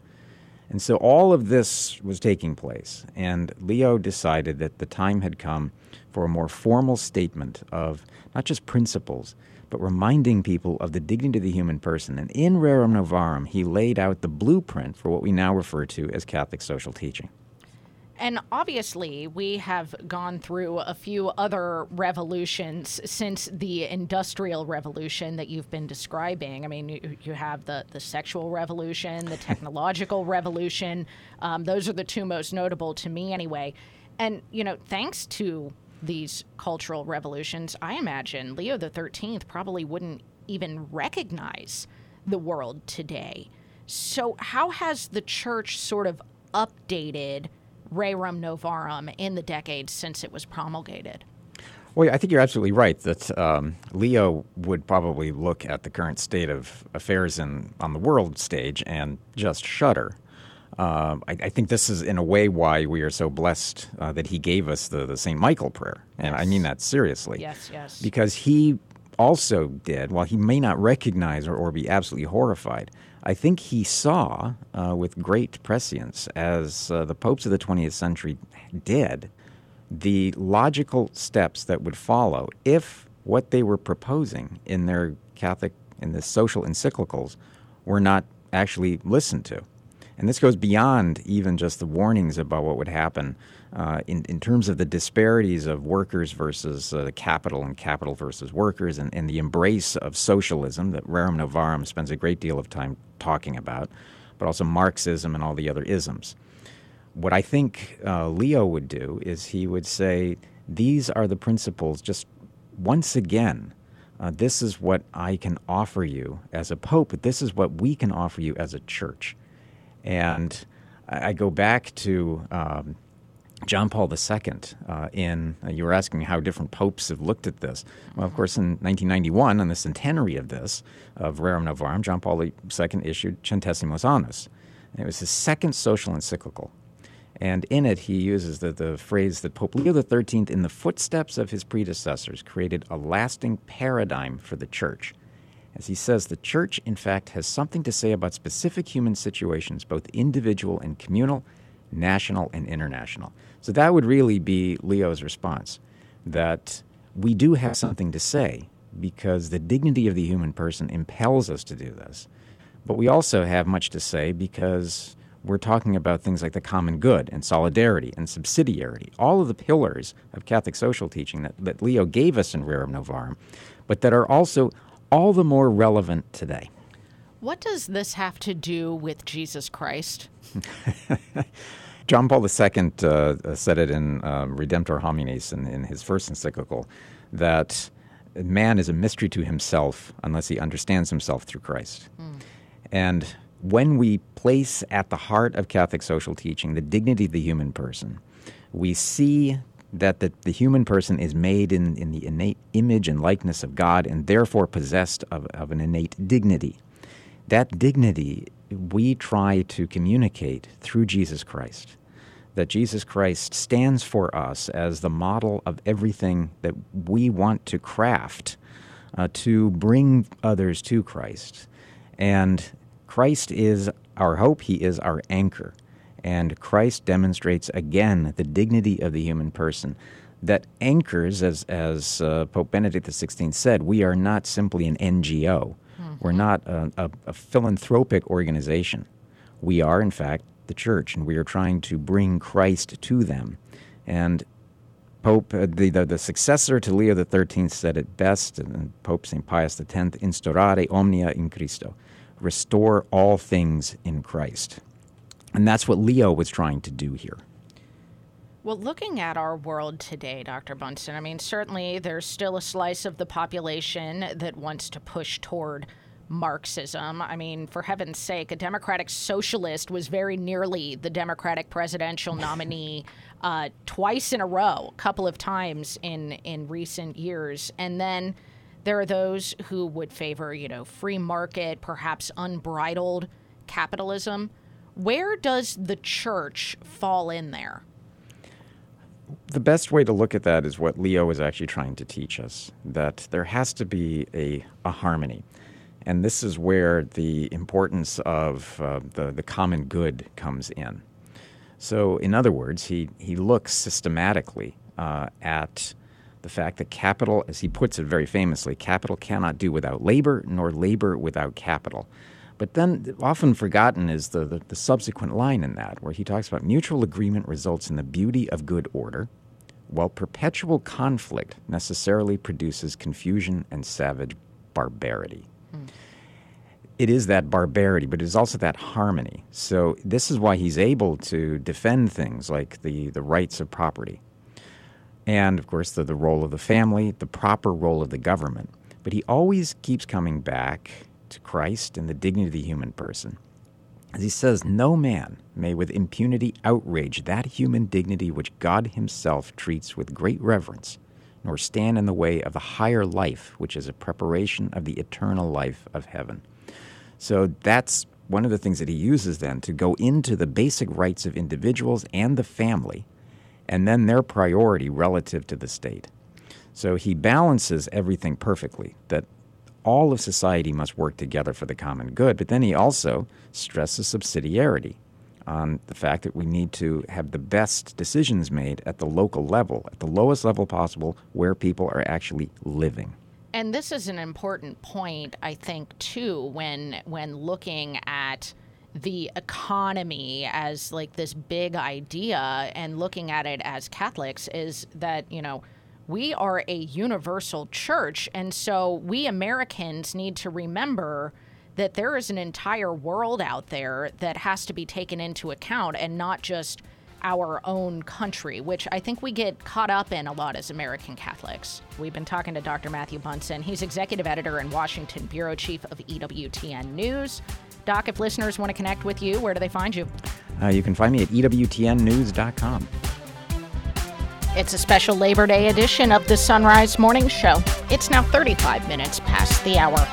And so all of this was taking place, and Leo decided that the time had come for a more formal statement of not just principles, but reminding people of the dignity of the human person. And in Rerum Novarum, he laid out the blueprint for what we now refer to as Catholic social teaching. And obviously, we have gone through a few other revolutions since the industrial revolution that you've been describing. I mean, you, you have the, the sexual revolution, the technological revolution. Um, those are the two most notable to me, anyway. And, you know, thanks to these cultural revolutions, I imagine Leo the 13th probably wouldn't even recognize the world today. So, how has the church sort of updated Rerum Novarum in the decades since it was promulgated. Well, I think you're absolutely right that um, Leo would probably look at the current state of affairs in, on the world stage and just shudder. Uh, I, I, think this is, in a way, why we are so blessed uh, that he gave us the, the St. Michael prayer. And yes. I mean that seriously. Yes, yes. Because he also did, while he may not recognize or, or be absolutely horrified, I think he saw uh, with great prescience, as uh, the popes of the 20th century did, the logical steps that would follow if what they were proposing in their Catholic, in the social encyclicals, were not actually listened to. And this goes beyond even just the warnings about what would happen uh, in, in terms of the disparities of workers versus uh, capital and capital versus workers and, and the embrace of socialism that Rerum Novarum spends a great deal of time talking about, but also Marxism and all the other isms. What I think uh, Leo would do is he would say, These are the principles, just once again. Uh, this is what I can offer you as a pope, this is what we can offer you as a church. And I, I go back to um, John Paul II, uh, in uh, you were asking how different popes have looked at this. Well, of course, in 1991, on the centenary of this, of Rerum Novarum, John Paul II issued Centesimus Annus. And it was his second social encyclical. And in it, he uses the, the phrase that Pope Leo XIII, in the footsteps of his predecessors, created a lasting paradigm for the church. As he says, the church, in fact, has something to say about specific human situations, both individual and communal, national and international. So that would really be Leo's response that we do have something to say because the dignity of the human person impels us to do this. But we also have much to say because we're talking about things like the common good and solidarity and subsidiarity, all of the pillars of Catholic social teaching that, that Leo gave us in Rerum Novarum, but that are also all the more relevant today. What does this have to do with Jesus Christ? John Paul II uh, said it in um, Redemptor Hominis in, in his first encyclical that man is a mystery to himself unless he understands himself through Christ. Mm. And when we place at the heart of Catholic social teaching the dignity of the human person, we see that the, the human person is made in, in the innate image and likeness of God and therefore possessed of, of an innate dignity. That dignity we try to communicate through Jesus Christ that Jesus Christ stands for us as the model of everything that we want to craft uh, to bring others to Christ. And Christ is our hope, He is our anchor. And Christ demonstrates again the dignity of the human person that anchors, as, as uh, Pope Benedict XVI said, we are not simply an NGO. Mm-hmm. We're not a, a, a philanthropic organization. We are, in fact, the church, and we are trying to bring Christ to them. And Pope, uh, the, the, the, successor to Leo XIII, said it best, and Pope St. Pius X, instaurare omnia in Christo, restore all things in Christ. And that's what Leo was trying to do here. Well, looking at our world today, Dr. Bunson, I mean, certainly there's still a slice of the population that wants to push toward Marxism. I mean, for heaven's sake, a Democratic socialist was very nearly the Democratic presidential nominee uh, twice in a row, a couple of times in, in recent years. And then there are those who would favor, you know, free market, perhaps unbridled capitalism. Where does the church fall in there? The best way to look at that is what Leo is actually trying to teach us that there has to be a, a harmony. And this is where the importance of uh, the, the common good comes in. So, in other words, he, he looks systematically uh, at the fact that capital, as he puts it very famously, capital cannot do without labor, nor labor without capital. But then, often forgotten is the, the, the subsequent line in that, where he talks about mutual agreement results in the beauty of good order, while perpetual conflict necessarily produces confusion and savage barbarity hmm. it is that barbarity, but it is also that harmony. So this is why he's able to defend things like the, the rights of property. And of course, the, the role of the family, the proper role of the government. But he always keeps coming back to Christ and the dignity of the human person. As he says, no man may with impunity outrage that human dignity which God himself treats with great reverence, nor stand in the way of the higher life, which is a preparation of the eternal life of heaven. So that's one of the things that he uses then to go into the basic rights of individuals and the family, and then their priority relative to the state. So he balances everything perfectly, that all of society must work together for the common good, but then he also stresses subsidiarity on the fact that we need to have the best decisions made at the local level, at the lowest level possible, where people are actually living. And this is an important point, I think, too, when when looking at the economy as like this big idea and looking at it as Catholics is that, you know, we are a universal church. And so we Americans need to remember that there is an entire world out there that has to be taken into account and not just our own country, which I think we get caught up in a lot as American Catholics. We've been talking to Dr. Matthew Bunson. He's executive editor and Washington bureau chief of EWTN News. Doc, if listeners want to connect with you, where do they find you? Uh, you can find me at EWTNnews.com. It's a special Labor Day edition of the Son Rise Morning Show. It's now 35 minutes past the hour.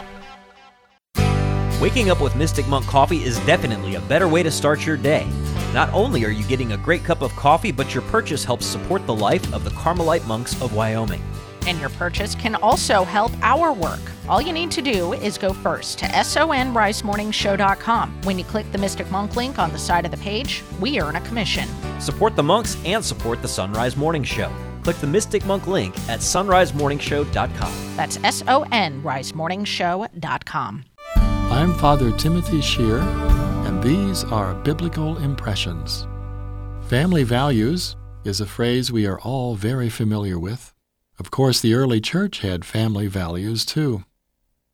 Waking up with Mystic Monk coffee is definitely a better way to start your day. Not only are you getting a great cup of coffee, but your purchase helps support the life of the Carmelite monks of Wyoming. And your purchase can also help our work. All you need to do is go first to sonrisemorningshow.com. When you click the Mystic Monk link on the side of the page, we earn a commission. Support the monks and support the Son Rise Morning Show. Click the Mystic Monk link at sonrisemorningshow.com. That's S O N risemorningshow.com. I'm Father Timothy Schehr and these are biblical impressions. Family values is a phrase we are all very familiar with. Of course, the early church had family values too.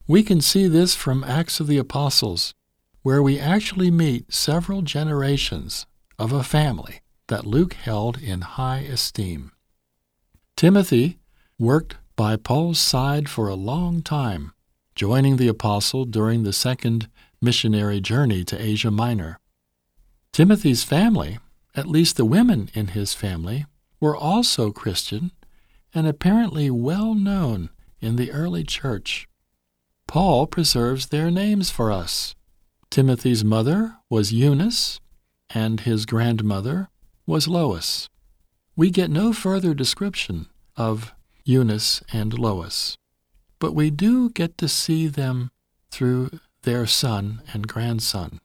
We can see this from Acts of the Apostles, where we actually meet several generations of a family that Luke held in high esteem. Timothy worked by Paul's side for a long time, joining the apostle during the second missionary journey to Asia Minor. Timothy's family, at least the women in his family, were also Christian and apparently well known in the early church. Paul preserves their names for us. Timothy's mother was Eunice, and his grandmother was Lois. We get no further description of Eunice and Lois, but we do get to see them through their son and grandson.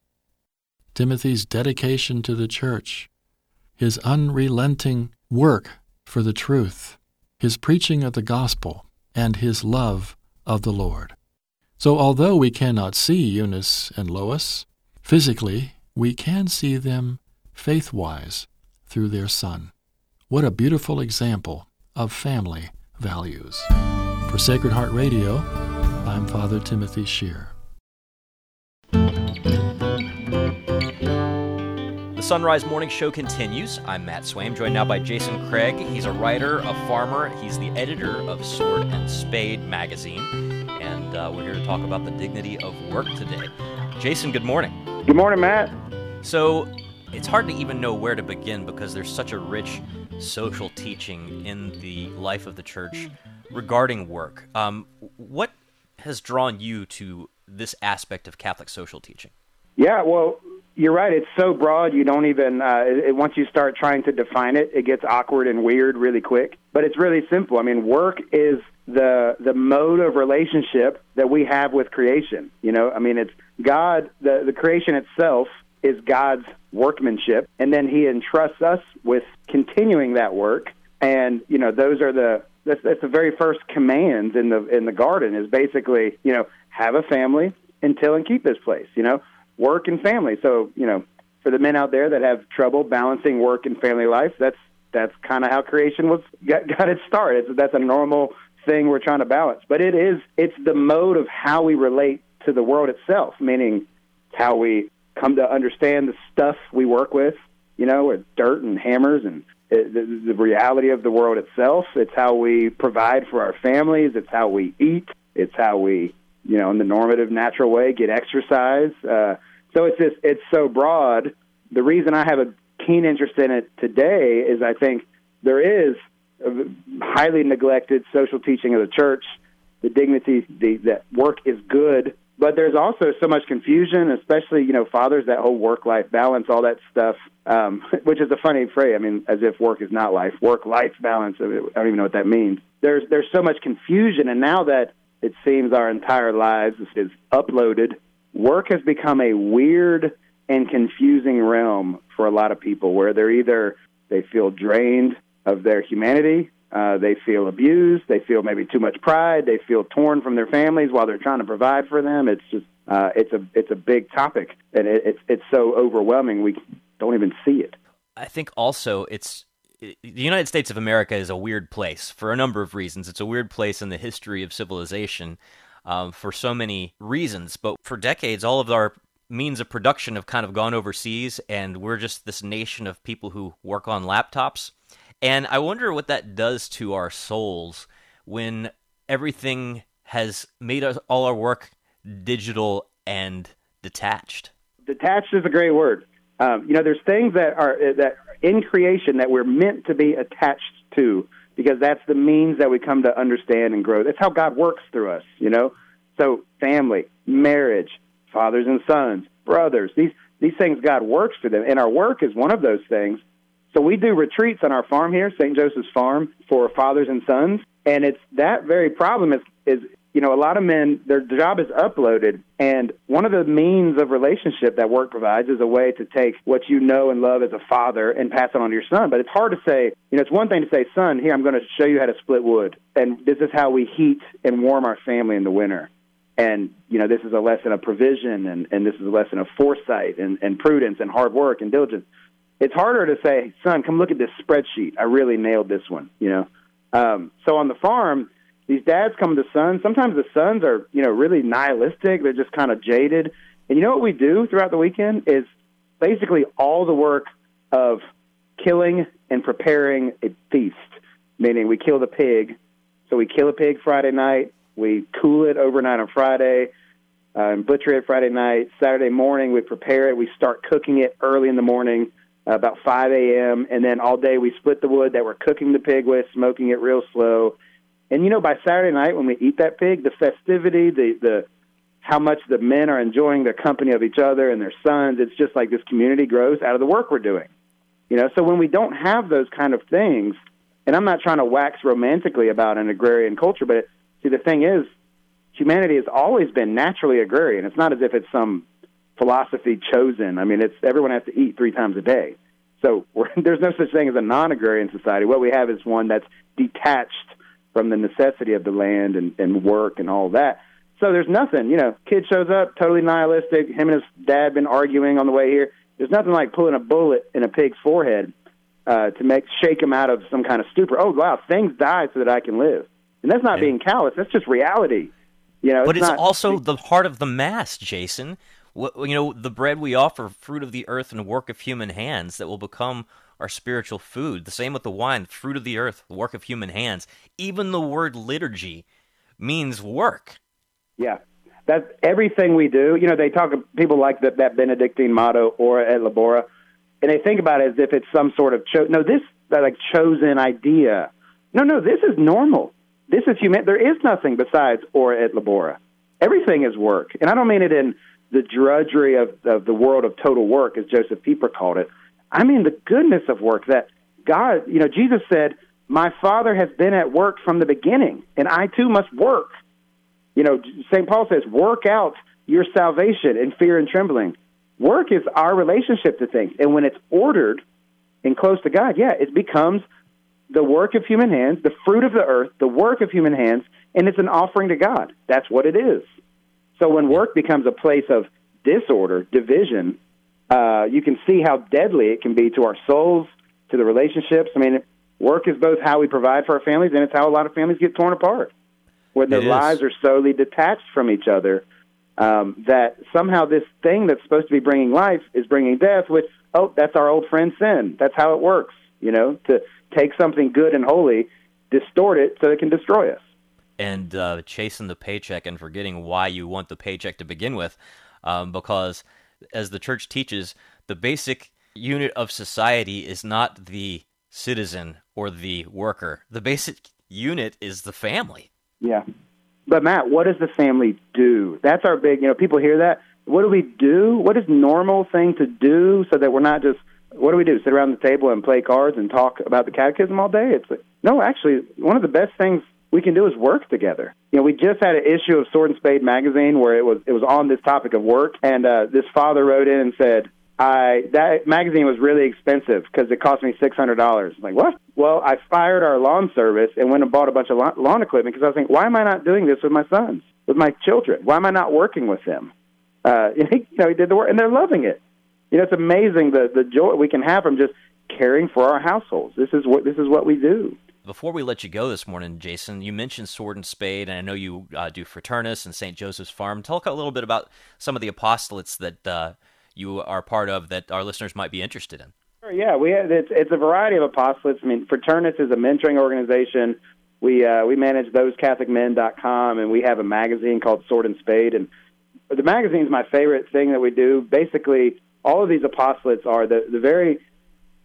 Timothy's dedication to the church, his unrelenting work for the truth, his preaching of the gospel, and his love of the Lord. So, although we cannot see Eunice and Lois physically, we can see them faith wise through their son. What a beautiful example of family values. For Sacred Heart Radio, I'm Father Timothy Schehr. Son Rise Morning Show continues. I'm Matt Swaim, joined now by Jason Craig. He's a writer, a farmer. He's the editor of Sword and Spade magazine. And uh, we're here to talk about the dignity of work today. Jason, good morning. Good morning, Matt. So, it's hard to even know where to begin because there's such a rich social teaching in the life of the church regarding work. Um, what has drawn you to this aspect of Catholic social teaching? Yeah, well, you're right. It's so broad, you don't even, uh, it, once you start trying to define it, it gets awkward and weird really quick. But it's really simple. I mean, work is the the mode of relationship that we have with creation. You know, I mean, it's God, the, the creation itself is God's workmanship, and then He entrusts us with continuing that work. And you know, those are the that's, that's the very first commands in the in the garden is basically you know have a family until and keep this place. You know, work and family. So, you know, for the men out there that have trouble balancing work and family life, that's that's kind of how creation was got, got its start. It's, that's a normal thing we're trying to balance. But it is it's the mode of how we relate to the world itself, meaning how we come to understand the stuff we work with, you know, with dirt and hammers and it, the, the reality of the world itself. It's how we provide for our families. It's how we eat. It's how we, you know, in the normative, natural way, get exercise. Uh, so it's just it's so broad. The reason I have a keen interest in it today is I think there is highly neglected social teaching of the church, the dignity, the, that work is good, but there's also so much confusion, especially you know fathers that whole work life balance, all that stuff, um, which is a funny phrase. I mean, as if work is not life, work life balance. I don't even know what that means. There's there's so much confusion, and now that it seems our entire lives is uploaded work has become a weird and confusing realm for a lot of people where they're either they feel drained of their humanity, uh, they feel abused, they feel maybe too much pride, they feel torn from their families while they're trying to provide for them. It's just uh, it's a it's a big topic, and it, it's it's so overwhelming we don't even see it. I think also it's the United States of America is a weird place for a number of reasons. It's a weird place in the history of civilization um, for so many reasons. But for decades, all of our means of production have kind of gone overseas, and we're just this nation of people who work on laptops. And I wonder what that does to our souls when everything has made us, all our work digital and detached. Detached is a great word. Um, you know, there's things that are that in creation that we're meant to be attached to because that's the means that we come to understand and grow. That's how God works through us, you know? So family, marriage, fathers and sons, brothers, these these things God works through them. And our work is one of those things. So we do retreats on our farm here, St. Joseph's Farm, for fathers and sons. And it's that very problem is is you know, a lot of men, their job is uploaded, and one of the means of relationship that work provides is a way to take what you know and love as a father and pass it on to your son. But it's hard to say, you know, it's one thing to say, son, here, I'm going to show you how to split wood, and this is how we heat and warm our family in the winter. And, you know, this is a lesson of provision, and, and this is a lesson of foresight and, and prudence and hard work and diligence. It's harder to say, son, come look at this spreadsheet. I really nailed this one, you know. Um, so on the farm, these dads come to sons. Sometimes the sons are, you know, really nihilistic. They're just kind of jaded. And you know what we do throughout the weekend is basically all the work of killing and preparing a feast, meaning we kill the pig. So we kill a pig Friday night, we cool it overnight on Friday, uh, and butcher it Friday night. Saturday morning, we prepare it. We start cooking it early in the morning, uh, about 5 a.m., and then all day we split the wood that we're cooking the pig with, smoking it real slow and you know, by Saturday night when we eat that pig, the festivity, the the how much the men are enjoying the company of each other and their sons, it's just like this community grows out of the work we're doing. You know, so when we don't have those kind of things, and I'm not trying to wax romantically about an agrarian culture, but it, see, the thing is, humanity has always been naturally agrarian. It's not as if it's some philosophy chosen. I mean, it's everyone has to eat three times a day. So there's no such thing as a non-agrarian society. What we have is one that's detached from the necessity of the land and, and work and all that. So there's nothing, you know, kid shows up, totally nihilistic. Him and his dad been arguing on the way here. There's nothing like pulling a bullet in a pig's forehead uh, to make shake him out of some kind of stupor. Oh wow, things die so that I can live, and that's not being callous. That's just reality. You know, but it's, not, also the heart of the mass, Jason. What, you know, the bread we offer, fruit of the earth and work of human hands, that will become our spiritual food. The same with the wine, fruit of the earth, the work of human hands. Even the word liturgy means work. Yeah, that's everything we do. You know, they talk. People like that that Benedictine motto, "Ora et labora," and they think about it as if it's some sort of cho- no. This that like chosen idea. No, no. This is normal. This is human. There is nothing besides "Ora et labora." Everything is work, and I don't mean it in the drudgery of, of the world of total work, as Josef Pieper called it. I mean the goodness of work that God, you know, Jesus said, My Father has been at work from the beginning, and I too must work. You know, St. Paul says, Work out your salvation in fear and trembling. Work is our relationship to things, and when it's ordered and close to God, yeah, it becomes the work of human hands, the fruit of the earth, the work of human hands, and it's an offering to God. That's what it is. So when work becomes a place of disorder, division, uh, you can see how deadly it can be to our souls, to the relationships. I mean, work is both how we provide for our families, and it's how a lot of families get torn apart, where their lives are solely detached from each other. Um, that somehow this thing that's supposed to be bringing life is bringing death. Which oh, that's our old friend sin. That's how it works. You know, to take something good and holy, distort it so it can destroy us and uh, chasing the paycheck and forgetting why you want the paycheck to begin with. Um, because, as the church teaches, the basic unit of society is not the citizen or the worker. The basic unit is the family. Yeah. But, Matt, what does the family do? That's our big, you know, people hear that. What do we do? What is normal thing to do so that we're not just what do we do? Sit around the table and play cards and talk about the catechism all day? It's like, no, actually, one of the best things we can do is work together. You know, we just had an issue of Sword and Spade magazine where it was it was on this topic of work, and uh, this father wrote in and said, "I that magazine was really expensive because it cost me six hundred dollars." Like what? Well, I fired our lawn service and went and bought a bunch of lawn equipment because I was thinking, why am I not doing this with my sons, with my children? Why am I not working with them? Uh, you know, he did the work, and they're loving it. You know, it's amazing the the joy we can have from just caring for our households. This is what this is what we do before we let you go this morning, Jason, you mentioned Sword and Spade, and I know you uh, do Fraternus and St. Joseph's Farm. Talk a little bit about some of the apostolates that uh, you are part of that our listeners might be interested in. Sure, yeah, we have, it's, it's a variety of apostolates. I mean, Fraternus is a mentoring organization. We uh, we manage thosecatholicmen.com, and we have a magazine called Sword and Spade. And the magazine is my favorite thing that we do. Basically, all of these apostolates are the, the very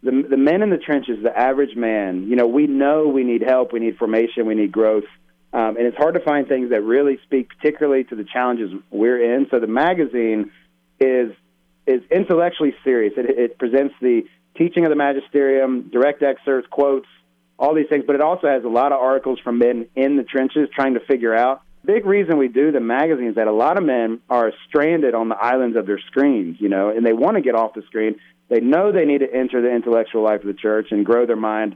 the the men in the trenches, the average man, you know, we know we need help, we need formation, we need growth, um, and it's hard to find things that really speak particularly to the challenges we're in. So the magazine is is intellectually serious. It, it presents the teaching of the magisterium, direct excerpts, quotes, all these things, but it also has a lot of articles from men in the trenches trying to figure out. Big reason we do the magazine is that a lot of men are stranded on the islands of their screens, you know, and they want to get off the screen they know they need to enter the intellectual life of the church and grow their mind,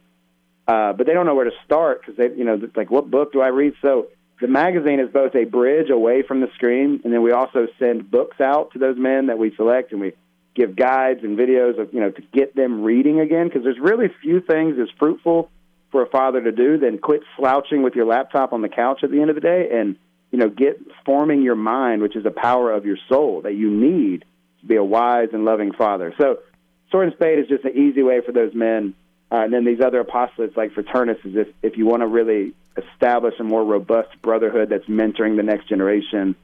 uh, but they don't know where to start because they, you know, like what book do I read? So the magazine is both a bridge away from the screen, and then we also send books out to those men that we select, and we give guides and videos of you know to get them reading again because there's really few things as fruitful for a father to do than quit slouching with your laptop on the couch at the end of the day and you know get forming your mind which is the power of your soul that you need to be a wise and loving father so sword and spade is just an easy way for those men. Uh, and then these other apostolates like Fraternus is if, if you want to really establish a more robust brotherhood that's mentoring the next generation,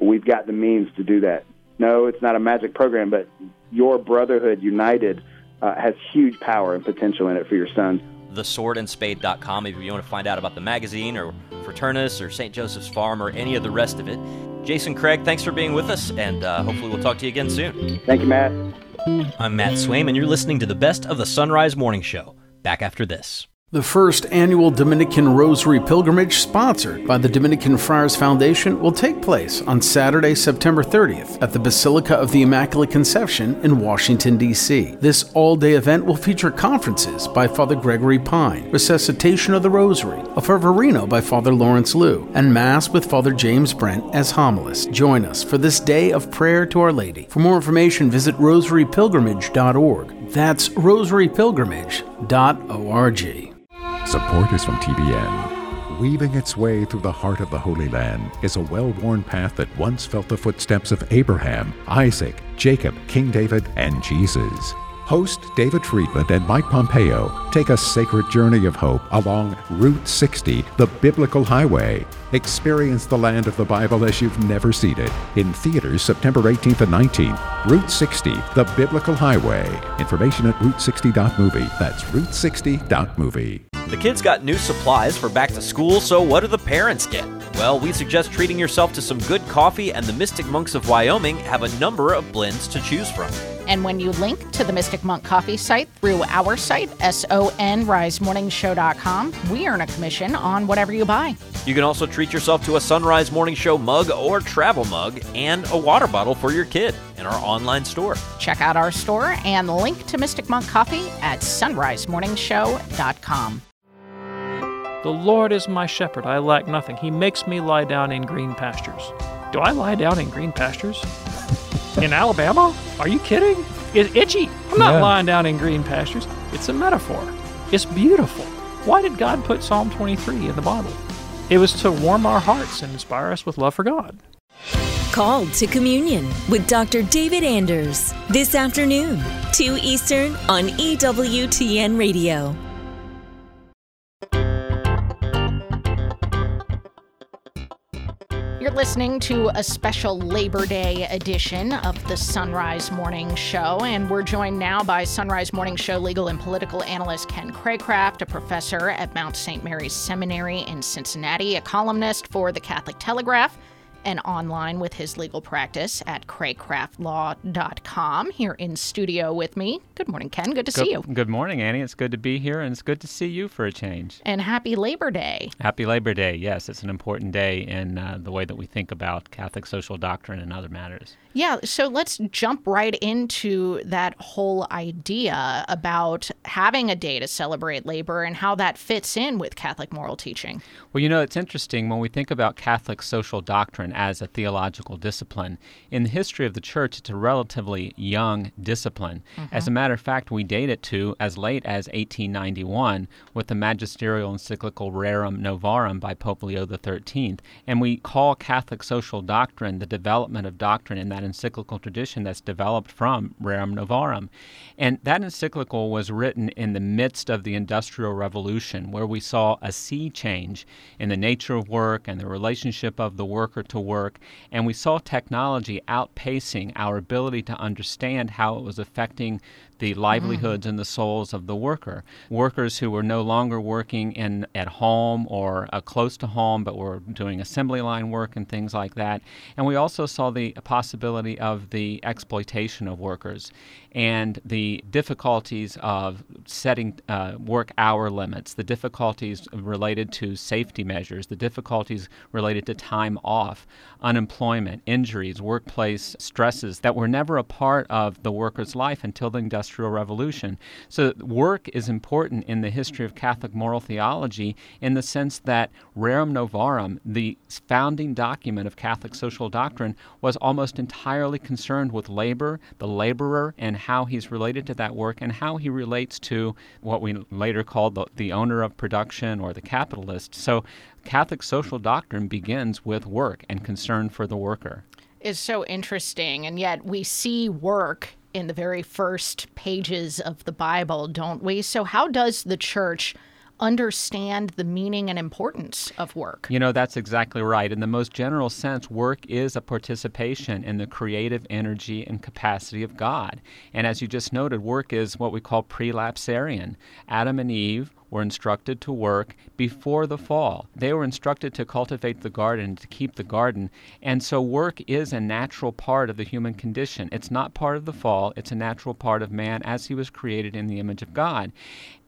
we've got the means to do that. No, it's not a magic program, but your brotherhood united uh, has huge power and potential in it for your sons. TheSwordandSpade.com if you want to find out about the magazine or Fraternus or St. Joseph's Farm or any of the rest of it. Jason Craig, thanks for being with us, and uh, hopefully we'll talk to you again soon. Thank you, Matt. I'm Matt Swaim, and you're listening to the best of the Son Rise Morning Show. Back after this. The first annual Dominican Rosary Pilgrimage, sponsored by the Dominican Friars Foundation, will take place on Saturday, September 30th at the Basilica of the Immaculate Conception in Washington, D.C. This all day event will feature conferences by Father Gregory Pine, Resuscitation of the Rosary, a Fervorino by Father Lawrence Lew, and Mass with Father James Brent as homilist. Join us for this day of prayer to Our Lady. For more information, visit rosarypilgrimage.org. That's rosarypilgrimage.org. Support is from TBN. Weaving its way through the heart of the Holy Land is a well worn path that once felt the footsteps of Abraham, Isaac, Jacob, King David, and Jesus. Host David Friedman and Mike Pompeo take a sacred journey of hope along Route 60, the biblical highway. Experience the land of the Bible as you've never seen it. In theaters September 18th and 19th. Route 60, the biblical highway. Information at route60.movie. That's route60.movie. The kids got new supplies for back to school, so what do the parents get? Well, we suggest treating yourself to some good coffee, and the Mystic Monks of Wyoming have a number of blends to choose from. And when you link to the Mystic Monk Coffee site through our site, sonrisemorningshow.com, we earn a commission on whatever you buy. You can also treat yourself to a Son Rise Morning Show mug or travel mug and a water bottle for your kid in our online store. Check out our store and link to Mystic Monk Coffee at sonrisemorningshow.com. The Lord is my shepherd, I lack nothing. He makes me lie down in green pastures. Do I lie down in green pastures? in Alabama? Are you kidding? It's itchy. I'm not Yeah. lying down in green pastures. It's a metaphor. It's beautiful. Why did God put Psalm 23 in the Bible? It was to warm our hearts and inspire us with love for God. Called to Communion with Dr. David Anders this afternoon, 2 Eastern on EWTN Radio. You're listening to a special Labor Day edition of the Son Rise Morning Show, and we're joined now by Son Rise Morning Show legal and political analyst Ken Craycraft, a professor at Mount St. Mary's Seminary in Cincinnati, a columnist for the Catholic Telegraph, and online with his legal practice at craycraftlaw.com. Here in studio with me. Good morning, Ken. Good to good, see you. Good morning, Annie. It's good to be here, and it's good to see you for a change. And happy Labor Day. Happy Labor Day. Yes, it's an important day in uh, the way that we think about Catholic social doctrine and other matters. Yeah, so let's jump right into that whole idea about having a day to celebrate labor and how that fits in with Catholic moral teaching. Well, you know, it's interesting when we think about Catholic social doctrine as a theological discipline. In the history of the church, it's a relatively young discipline. Mm-hmm. As a matter of fact, we date it to as late as 1891 with the magisterial encyclical Rerum Novarum by Pope Leo XIII. And we call Catholic social doctrine the development of doctrine in that encyclical tradition that's developed from Rerum Novarum. And that encyclical was written in the midst of the Industrial Revolution, where we saw a sea change in the nature of work and the relationship of the worker to work. And we saw technology outpacing our ability to understand how it was affecting the livelihoods and the souls of the worker. Workers who were no longer working in at home or uh, close to home, but were doing assembly line work and things like that. And we also saw the possibility of the exploitation of workers and the difficulties of setting uh, work hour limits, the difficulties related to safety measures, the difficulties related to time off, unemployment, injuries, workplace stresses that were never a part of the worker's life until the Industrial Revolution. So, work is important in the history of Catholic moral theology in the sense that Rerum Novarum, the founding document of Catholic social doctrine, was almost entirely concerned with labor, the laborer, and how he's related to that work, and how he relates to what we later called the, the owner of production or the capitalist. So, Catholic social doctrine begins with work and concern for the worker. Is so interesting, and yet we see work in the very first pages of the Bible, don't we? So, how does the church understand the meaning and importance of work? You know, that's exactly right. In the most general sense, work is a participation in the creative energy and capacity of God. And as you just noted, work is what we call prelapsarian. Adam and Eve were instructed to work before the fall. They were instructed to cultivate the garden, to keep the garden. And so work is a natural part of the human condition. It's not part of the fall, it's a natural part of man as he was created in the image of God.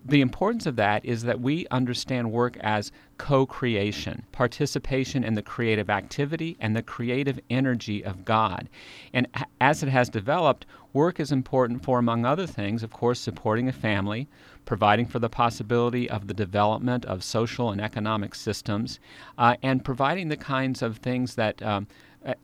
the importance of that is that we understand work as co creation, participation in the creative activity and the creative energy of God. And as it has developed, work is important for, among other things, of course, supporting a family, providing for the possibility of the development of social and economic systems, uh, and providing the kinds of things that. Um,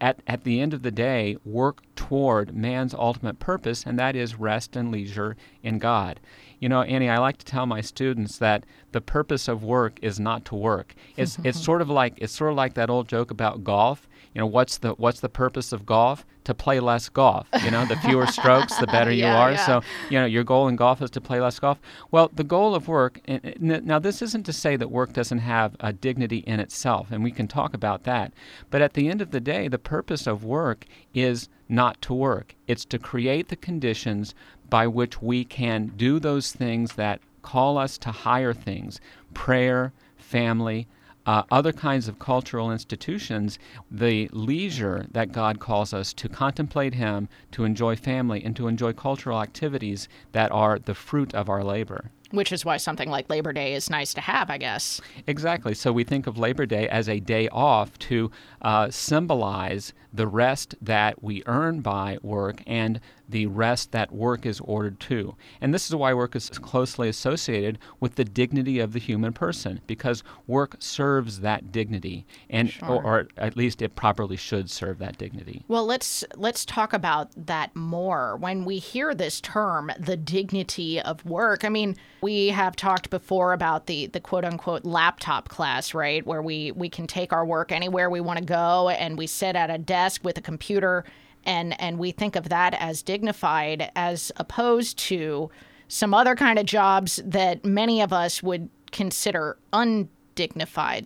at, at the end of the day, work toward man's ultimate purpose, and that is rest and leisure in God. You know, Annie, I like to tell my students that the purpose of work is not to work. It's it's sort of like it's sort of like that old joke about golf. You know, what's the what's the purpose of golf? To play less golf. You know, the fewer strokes, the better you Yeah, are. yeah. So, you know, your goal in golf is to play less golf. Well, the goal of work. Eh, eh, and- and Now, this isn't to say that work doesn't have a dignity in itself, and we can talk about that. But at the end of the day, the purpose of work is not to work. It's to create the conditions by which we can do those things that call us to higher things prayer, family, uh, other kinds of cultural institutions, the leisure that God calls us to contemplate Him, to enjoy family, and to enjoy cultural activities that are the fruit of our labor. Which is why something like Labor Day is nice to have, I guess. Exactly. So we think of Labor Day as a day off to uh, symbolize the rest that we earn by work and the rest that work is ordered to. And this is why work is closely associated with the dignity of the human person, because work serves that dignity, and Sure. or, or at least it properly should serve that dignity. Well, let's let's talk about that more. When we hear this term, the dignity of work, I mean, we have talked before about the the quote unquote laptop class, right? Where we we can take our work anywhere we want to go and we sit at a desk with a computer and and we think of that as dignified as opposed to some other kind of jobs that many of us would consider undignified.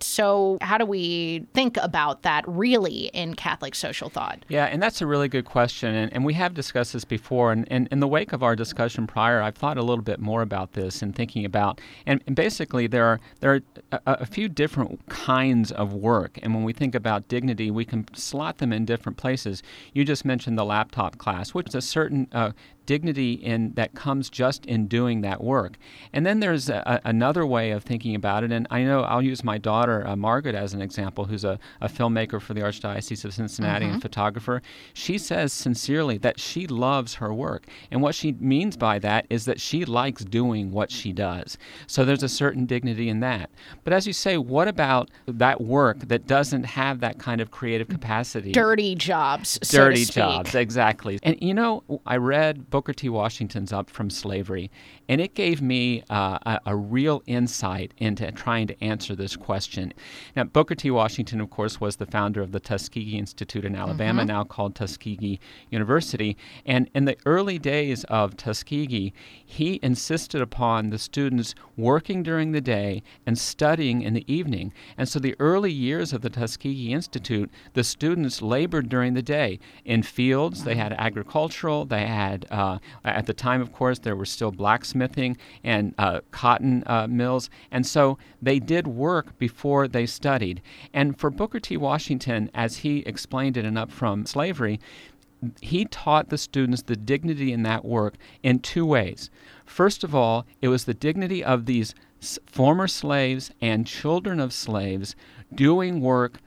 So, how do we think about that really in Catholic social thought? Yeah, and that's a really good question. And, and we have discussed this before. And, and in the wake of our discussion prior, I've thought a little bit more about this and thinking about, and, and basically, there are, there are a, a few different kinds of work. And when we think about dignity, we can slot them in different places. You just mentioned the laptop class, which is a certain uh, dignity in that comes just in doing that work. And then there's a, another way of thinking about it. And I know I'll use my daughter, uh, Margaret, as an example, who's a, a filmmaker for the Archdiocese of Cincinnati Mm-hmm. and photographer. She says sincerely that she loves her work. And what she means by that is that she likes doing what she does. So there's a certain dignity in that. But as you say, what about that work that doesn't have that kind of creative capacity? Dirty jobs, so dirty speak. jobs exactly and you know i read booker t washington's up from slavery and it gave me uh, a, a real insight into trying to answer this question now booker t washington of course was the founder of the tuskegee institute in alabama Mhm. now called tuskegee university and in the early days of tuskegee he insisted upon the students working during the day and studying in the evening and so the early years of the tuskegee institute the students labored during the day in fields. They had agricultural. They had, uh, at the time, of course, there were still blacksmithing and uh, cotton uh, mills. And so they did work before they studied. And for Booker T. Washington, as he explained it in Up From Slavery, he taught the students the dignity in that work in two ways. First of all, it was the dignity of these former slaves and children of slaves doing work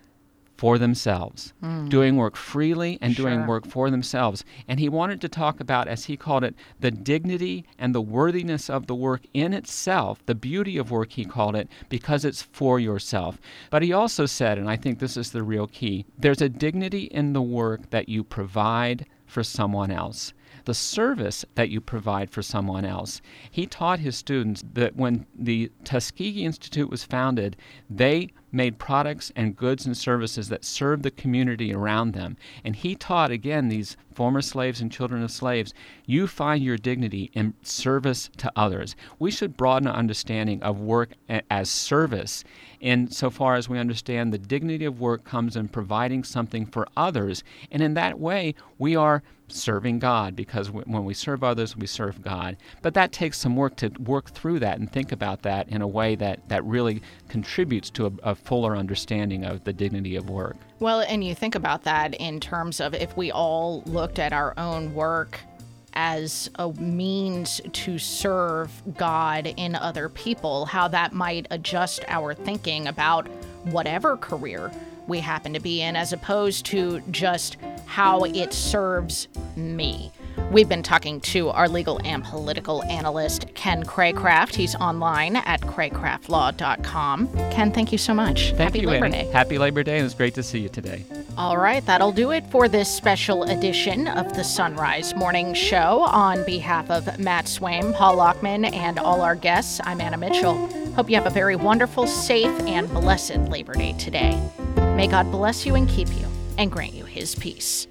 for themselves, Mm. doing work freely and doing work for themselves. And he wanted to talk about, as he called it, the dignity and the worthiness of the work in itself, the beauty of work, he called it, because it's for yourself. But he also said, and I think this is the real key there's a dignity in the work that you provide for someone else the service that you provide for someone else. He taught his students that when the Tuskegee Institute was founded, they made products and goods and services that served the community around them. And he taught, again, these former slaves and children of slaves, you find your dignity in service to others. We should broaden our understanding of work as service insofar as we understand the dignity of work comes in providing something for others. And in that way, we are serving God because when we serve others, we serve God. But that takes some work to work through that and think about that in a way that, that really contributes to a, a fuller understanding of the dignity of work. Well, and you think about that in terms of if we all looked at our own work as a means to serve God in other people, how that might adjust our thinking about whatever career we happen to be in, as opposed to just how it serves me. We've been talking to our legal and political analyst, Ken Craycraft. He's online at craycraftlaw.com. Ken, thank you so much. Thank Happy you, Labor Annie. Day. Happy Labor Day, and it's great to see you today. All right, that'll do it for this special edition of the Son Rise Morning Show. On behalf of Matt Swaim, Paul Lockman, and all our guests, I'm Anna Mitchell. Hope you have a very wonderful, safe, and blessed Labor Day today. May God bless you and keep you and grant you his peace.